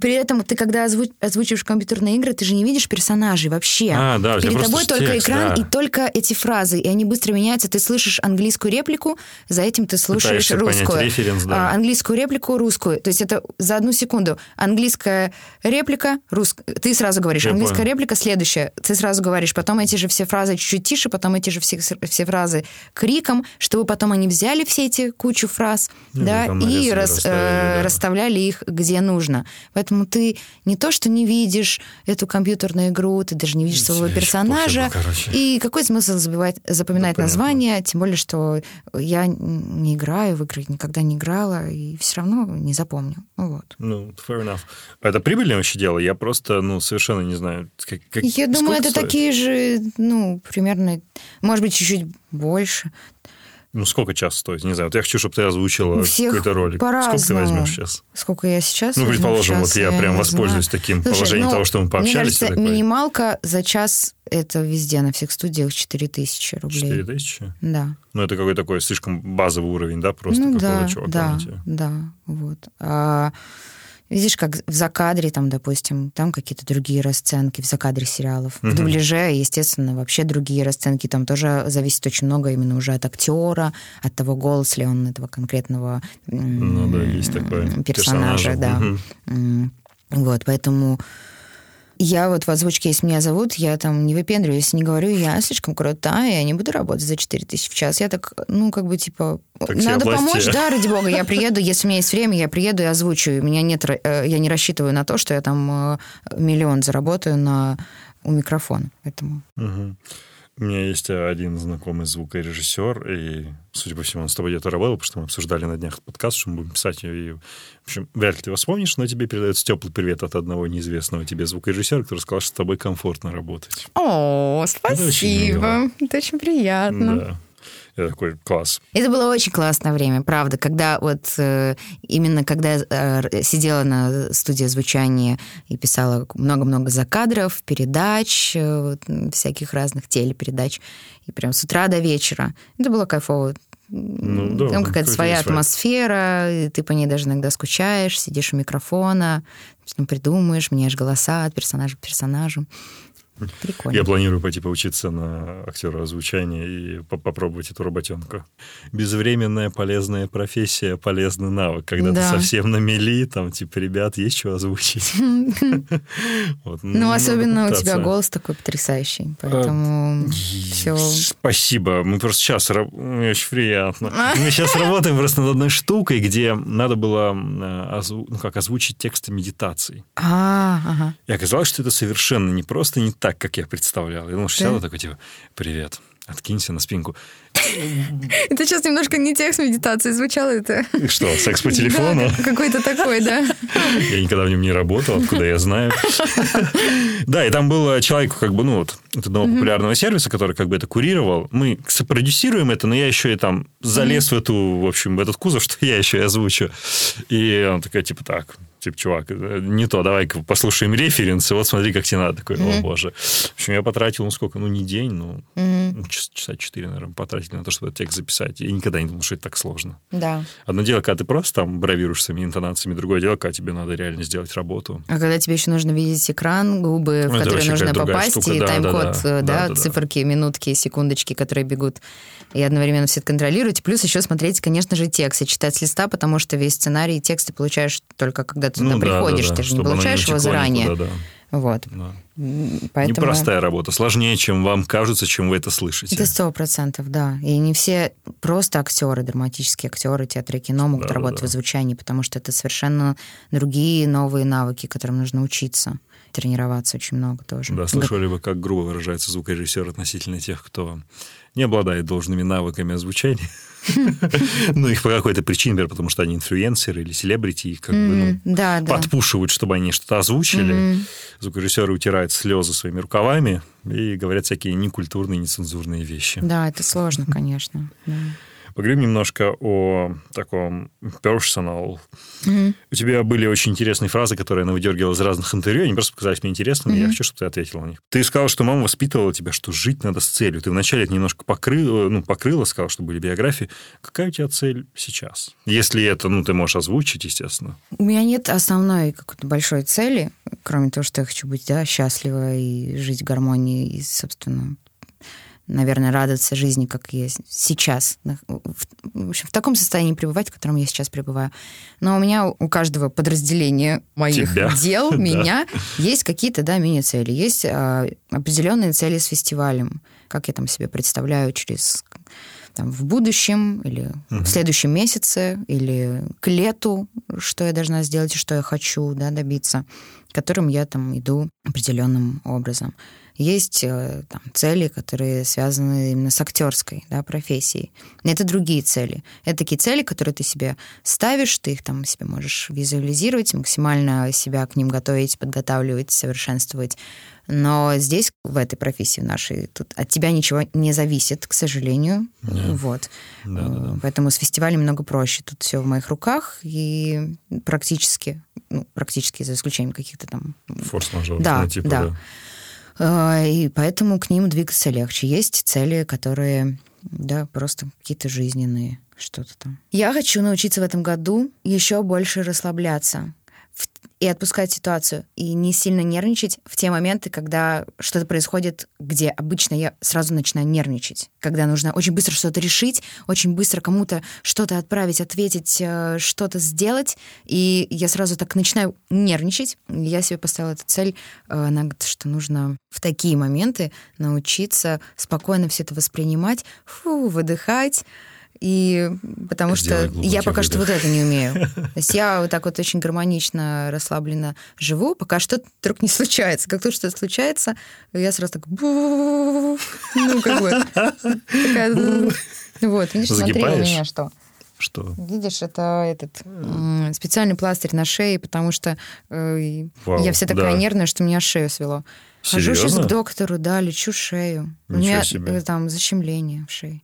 при этом ты, когда озву- озвучиваешь компьютерные игры, ты же не видишь персонажей вообще. А, да, Перед тобой только текст, экран да. и только эти фразы, и они быстро меняются. Ты слышишь английскую реплику, за этим ты слушаешь Пытаешься понять русскую. референс, да. А, английскую реплику, русскую. То есть это за одну секунду. Английская реплика, русская. Ты сразу говоришь, Я английская понял. реплика, следующая. Ты сразу говоришь, потом эти же все фразы чуть-чуть тише, потом эти же все, все фразы криком, чтобы потом они взяли все эти кучу фраз, Ну, да, там и рас- расставили, э, да. расставляли их где нужно. Поэтому ты не то, что не видишь эту компьютерную игру, ты даже не видишь своего персонажа. пофигу. И какой смысл забивать, запоминать Да, понятно. название, тем более, что я не играю в игры, никогда не играла, и все равно не запомню. Ну вот. Ну, fair enough. Это прибыльное вообще дело? Я просто, ну, совершенно не знаю. Как, как- Я думаю, это стоит? такие же, ну, примерно, может быть, чуть-чуть больше. Ну, сколько час стоит? Не знаю. Вот я хочу, чтобы ты озвучила какой-то ролик. Сколько ты возьмешь сейчас? Сколько я сейчас? Ну, предположим, вот час, я прям воспользуюсь знаю. таким Слушай, положением ну, того, что мы пообщались. Мне кажется, минималка за час это везде, на всех студиях 4000 рублей. 4 тысячи? Да. Ну, это какой-то такой слишком базовый уровень, да, просто ну какого да, чувака да, да, вот. А, видишь, как в закадре, там, допустим, там какие-то другие расценки в закадре сериалов. В Мгм. дубляже, естественно, вообще другие расценки. Там тоже зависит очень много именно уже от актера, от того, голос ли он этого конкретного Ну да, есть такое. персонажа, персонажа. да. М, Вот, поэтому я вот в озвучке, если меня зовут, я там не выпендриваюсь, не говорю, я слишком крутая, я не буду работать за 4 тысячи в час. Я так, ну, как бы, типа, Так надо помочь, да, ради бога, я *laughs* приеду, если у меня есть время, я приеду и озвучу. У меня нет, э, я не рассчитываю на то, что я там э, миллион заработаю на у микрофона. Поэтому Мгм. У меня есть один знакомый звукорежиссер, и, судя по всему, он с тобой где-то работал, потому что мы обсуждали на днях подкаст, что мы будем писать. И, в общем, вряд ли ты его вспомнишь, но тебе передается теплый привет от одного неизвестного тебе звукорежиссера, который сказал, что с тобой комфортно работать. О, очень спасибо. мило. Это очень приятно. Да. Я такой, класс. Это было очень классное время, правда, когда вот э, именно когда я э, сидела на студии звучания и писала много-много закадров, передач, э, всяких разных телепередач, и прям с утра до вечера. Это было кайфово. Ну, да, Там какая-то своя атмосфера, и ты по ней даже иногда скучаешь, сидишь у микрофона, что-то придумаешь, меняешь голоса от персонажа к персонажу. Прикольно. Я планирую пойти поучиться на актера озвучания и по- попробовать эту работенку. Безвременная полезная профессия, полезный навык. Когда Да. ты совсем на мели, там, типа, ребят, есть что озвучить. *laughs* Ну, особенно у тебя голос такой потрясающий, поэтому все. Спасибо. Мы просто сейчас... очень приятно. *laughs* Мы сейчас работаем просто над одной штукой, где надо было э, ну, как озвучить тексты медитаций. А. И оказалось, что это совершенно не просто не так, как я представлял. Я думал, что сяду такой, типа, привет, откинься на спинку. *laughs* Это сейчас немножко не текст медитации звучало это. Что, секс по *laughs* телефону? Да, какой-то такой, да. Я никогда в нем не работал, откуда я знаю. *laughs* Да, и там был человек, как бы, ну вот, от одного популярного сервиса, который как бы это курировал. Мы сопродюсируем это, но я еще и там залез в эту, в общем, в этот кузов, что я еще и озвучу. И он такой, типа, так, типа, чувак, это не то, давай-ка послушаем референсы, вот смотри, как тебе надо. Такой, о, боже. В общем, я потратил, ну, сколько, ну, не день, ну, час- часа четыре, наверное, потратил на то, чтобы этот текст записать. Я никогда не думал, что это так сложно. Да. Одно дело, когда ты просто там бравируешь своими интонациями, другое дело, когда тебе надо реально сделать работу. А когда тебе еще нужно видеть экран, губы, в Ну, которые нужно попасть, штука, и да, тайм-код, да, да. э, да, Да, да, да. циферки, минутки, секундочки, которые бегут, и одновременно все это контролировать. Плюс еще смотреть, конечно же, текст и читать с листа, потому что весь сценарий и текст ты получаешь только когда ты туда Ну да, да, приходишь, да, ты же не чтобы получаешь его утекло заранее. никуда, да. Вот. Да. Поэтому... Непростая работа, сложнее, чем вам кажется, чем вы это слышите. Это сто процентов, да. И не все просто актеры, драматические актеры, театры и кино могут Да, да, работать да. в звучании, потому что это совершенно другие новые навыки, которым нужно учиться. Тренироваться очень много тоже. Да, слышали бы, как грубо выражается звукорежиссер относительно тех, кто не обладает должными навыками озвучания. *laughs* Ну, их по какой-то причине, например, потому что они инфлюенсеры или селебрити, их как бы, ну, подпушивают, чтобы они что-то озвучили. Звукорежиссеры утирают слезы своими рукавами и говорят всякие некультурные, нецензурные вещи. Да, это сложно, конечно. Поговорим немножко о таком personal. Мгм. У тебя были очень интересные фразы, которые она выдергивала из разных интервью. Они просто показались мне интересными. Я Мгм. хочу, чтобы ты ответила на них. Ты сказала, что мама воспитывала тебя, что жить надо с целью. Ты вначале это немножко покрыла, ну, покрыла, сказала, что были биографии. Какая у тебя цель сейчас? Если это, ну, ты можешь озвучить, естественно. У меня нет основной какой-то большой цели, кроме того, что я хочу быть да, счастлива и жить в гармонии, и, собственно, наверное, радоваться жизни, как я сейчас. В, общем, в таком состоянии пребывать, в котором я сейчас пребываю. Но у меня у каждого подразделения моих Тебя. *laughs* дел, *laughs* меня, есть какие-то, да, мини-цели. Есть а, определенные цели с фестивалем. Как я там себе представляю через там, в будущем или Мгм. в следующем месяце или к лету, что я должна сделать и что я хочу да, добиться, к которым я там иду определенным образом. Есть э, там, цели, которые связаны именно с актерской да, профессией. Это другие цели. Это такие цели, которые ты себе ставишь, ты их там себе можешь визуализировать, максимально себя к ним готовить, подготавливать, совершенствовать. Но здесь, в этой профессии нашей, тут от тебя ничего не зависит, к сожалению. Да. Вот. Да, да, да. Поэтому с фестивалем много проще. Тут все в моих руках и практически, ну, практически за исключением каких-то там... Форс-мажор. Да, ну, типа, да. Э, И поэтому к ним двигаться легче. Есть цели, которые, да, просто какие-то жизненные, что-то там. Я хочу научиться в этом году еще больше расслабляться и отпускать ситуацию, и не сильно нервничать в те моменты, когда что-то происходит, где обычно я сразу начинаю нервничать, когда нужно очень быстро что-то решить, очень быстро кому-то что-то отправить, ответить, э, что-то сделать, и я сразу так начинаю нервничать. Я себе поставила эту цель э, на год, что нужно в такие моменты научиться спокойно все это воспринимать, фу, выдыхать, и потому Сделать что я пока что выдох. вот это не умею. То есть я вот так вот очень гармонично, расслабленно живу, пока что-то вдруг не случается. Как только что-то случается, я сразу так... Ну, как бы... такая, Вот, видишь, смотри, у Загибаешь? меня что. Что? Видишь, это этот специальный пластырь на шее, потому что э, Вау, я вся такая да. нервная, что меня шею свело. Хожу сейчас Серьезно? к доктору, да, лечу шею. У Ничего меня себе. э, там защемление в шее.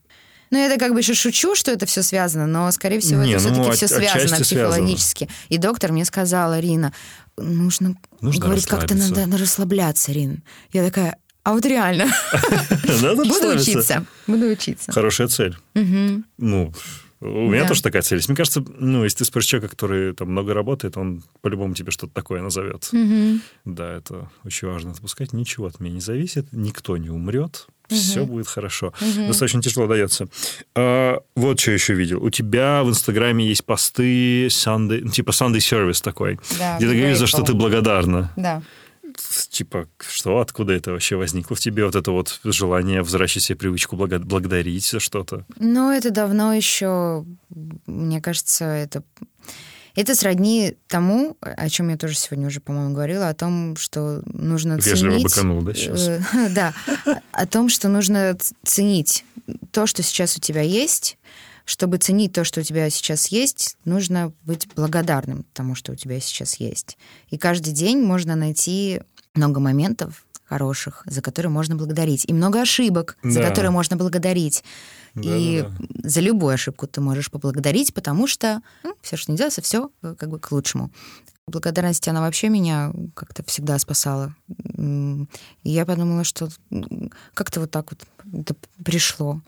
Ну, я это как бы еще шучу, что это все связано, но, скорее всего, Не, это ну, все-таки от- все связано психологически. И доктор мне сказала, Рина, нужно, Нужно говорит, как-то расслабиться. надо расслабляться, Рин. Я такая, а вот реально, *laughs* Надо буду учиться, буду учиться. Хорошая цель. Ну, у меня Да. тоже такая цель. Мне кажется, ну, если ты спросишь человека, который там много работает, он по-любому тебе что-то такое назовет. Да, это очень важно отпускать. Ничего от меня не зависит, никто не умрет, все будет хорошо. Достаточно тяжело дается. А, вот что еще видел. У тебя в Инстаграме есть посты Sunday, ну, типа Sunday Service такой, Да, где ты говоришь, за что ты благодарна. Да. Типа, что, откуда это вообще возникло в тебе, вот это вот желание возвращать себе привычку благо- благодарить за что-то? Ну, это давно еще, мне кажется, это... Это сродни тому, о чем я тоже сегодня уже, по-моему, говорила, о том, что нужно Вежливо ценить... быканул, да, сейчас? Э, *laughs* Да, о том, что нужно ценить то, что сейчас у тебя есть. Чтобы ценить то, что у тебя сейчас есть, нужно быть благодарным тому, что у тебя сейчас есть. И каждый день можно найти много моментов хороших, за которые можно благодарить, и много ошибок, за Да. которые можно благодарить. И Да-да-да. за любую ошибку ты можешь поблагодарить, потому что все, что не делается, все как бы к лучшему. Благодарность, она вообще меня как-то всегда спасала. И я подумала, что как-то вот так вот это пришло.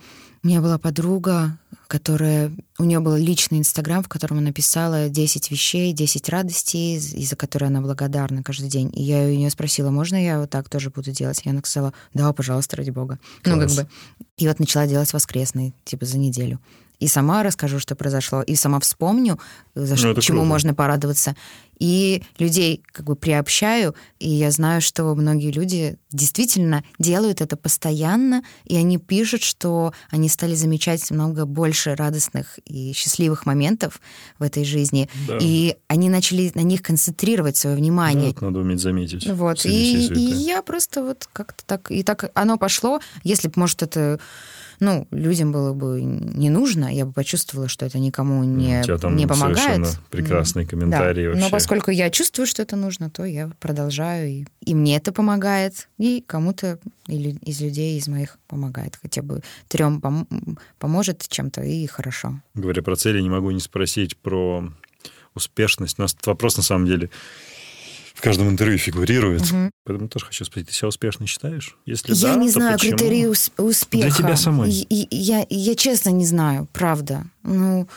У меня была подруга, которая... У нее был личный инстаграм, в котором она писала 10 вещей, 10 радостей, из- из-за которой она благодарна каждый день. И я у нее спросила, можно я вот так тоже буду делать? И она сказала, да, пожалуйста, ради бога. Ну, как Класс. бы. И вот начала делать воскресный, типа, за неделю. И сама расскажу, что произошло, и сама вспомню, за Ну, что, чему круто. можно порадоваться. И людей как бы приобщаю, и я знаю, что многие люди действительно делают это постоянно, и они пишут, что они стали замечать много больше радостных и счастливых моментов в этой жизни, Да. и они начали на них концентрировать свое внимание. Вот, надо уметь заметить. Вот. И, и я просто вот как-то так... И так оно пошло. Если бы, может, это ну, людям было бы не нужно, я бы почувствовала, что это никому не, там не помогает. прекрасные комментарии да. вообще. Но поскольку я чувствую, что это нужно, то я продолжаю, и, и мне это помогает, и кому-то из людей, из моих помогает. Хотя бы трем пом- поможет чем-то, и хорошо. Говоря про цели, не могу не спросить про успешность. У нас этот вопрос, на самом деле, в каждом интервью фигурирует. Угу. Поэтому тоже хочу спросить, ты себя успешно считаешь? Если я да, не то знаю почему? критерии успеха. Для тебя самой. Я, я, я честно не знаю, правда. Ну,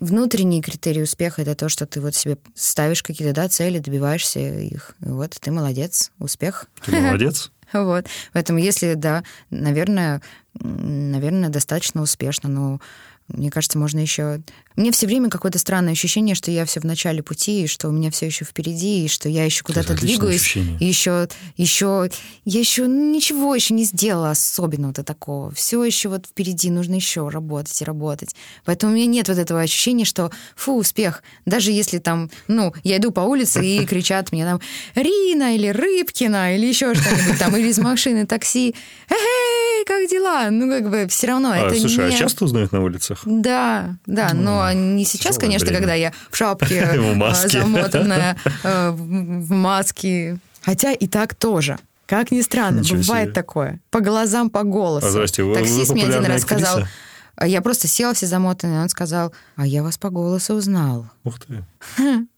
внутренний критерий успеха это то, что ты вот себе ставишь какие-то да, цели, добиваешься их. И вот ты молодец, успех. Ты молодец. *laughs* Вот. Поэтому если, да, наверное, наверное, достаточно успешно, но мне кажется, можно еще... Мне все время какое-то странное ощущение, что я все в начале пути, и что у меня все еще впереди, и что я еще куда-то двигаюсь. Ощущение. И еще, еще, я еще ничего еще не сделала особенного-то такого. Все еще вот впереди, нужно еще работать и работать. Поэтому у меня нет вот этого ощущения, что фу, успех. Даже если там, ну, я иду по улице и *laughs* кричат мне там Рина или Рыбкина или еще что-нибудь там, или из машины такси. Эй, как дела? Ну, как бы все равно а, это слушай, не... а часто узнают на улицах? Да, да, но не сейчас, конечно, когда я в шапке *laughs* а, замотанная, э, в маске. Хотя и так тоже. Как ни странно, Ничего бывает себе. такое. По глазам, по голосу. А, здрасте, вы- вы Таксист мне один раз сказал, актриса? а я просто села все замотанная, он сказал, а я вас по голосу узнал. Ух ты.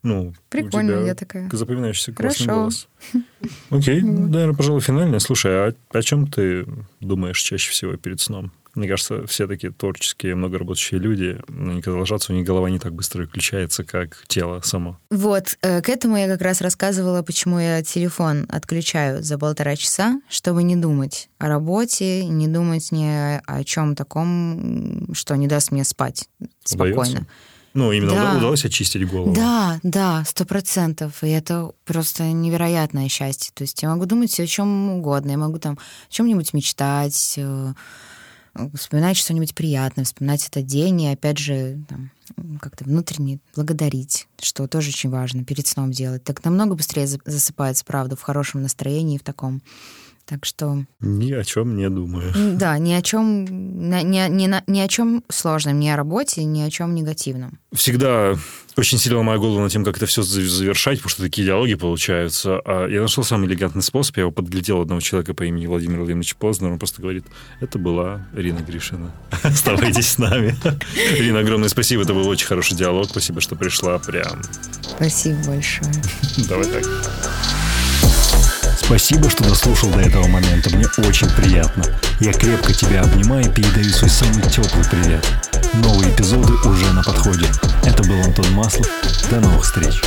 Ну, Прикольно, я такая. Запоминающийся классный Хорошо. голос. *laughs* Окей, наверное, пожалуй, финальное. Слушай, а о чем ты думаешь чаще всего перед сном? Мне кажется, все такие творческие, многоработающие люди, ну, они когда ложатся, у них голова не так быстро включается, как тело само. Вот, э, к этому я как раз рассказывала, почему я телефон отключаю за полтора часа, чтобы не думать о работе, не думать ни о, чем таком, что не даст мне спать спокойно. Удается? Ну, именно Да. уда- удалось очистить голову. Да, да, сто процентов. И это просто невероятное счастье. То есть я могу думать о чем угодно. Я могу там о чем-нибудь мечтать, э, вспоминать что-нибудь приятное, вспоминать этот день и опять же там, как-то внутренне благодарить, что тоже очень важно перед сном делать. Так намного быстрее за- засыпается, правда, в хорошем настроении, в таком. Так что Ни о чем не думаю. да, ни о чем, ни, ни- ни ни о чем сложном, ни о работе, ни о чем негативном. Всегда очень сильно ломаю голову над тем, как это все завершать, потому что такие диалоги получаются. А я нашел самый элегантный способ. Я его подглядел одного человека по имени Владимир Владимирович Познер. Он просто говорит, это была Рина Гришина. *laughs* Оставайтесь с нами. *laughs* Рина, огромное спасибо. Это был очень хороший диалог. Спасибо, что пришла. Прям. Спасибо большое. *laughs* Давай так. Спасибо, что дослушал до этого момента. Мне очень приятно. Я крепко тебя обнимаю и передаю свой самый теплый привет. Новые эпизоды уже на подходе. Это был Антон Маслов. До новых встреч.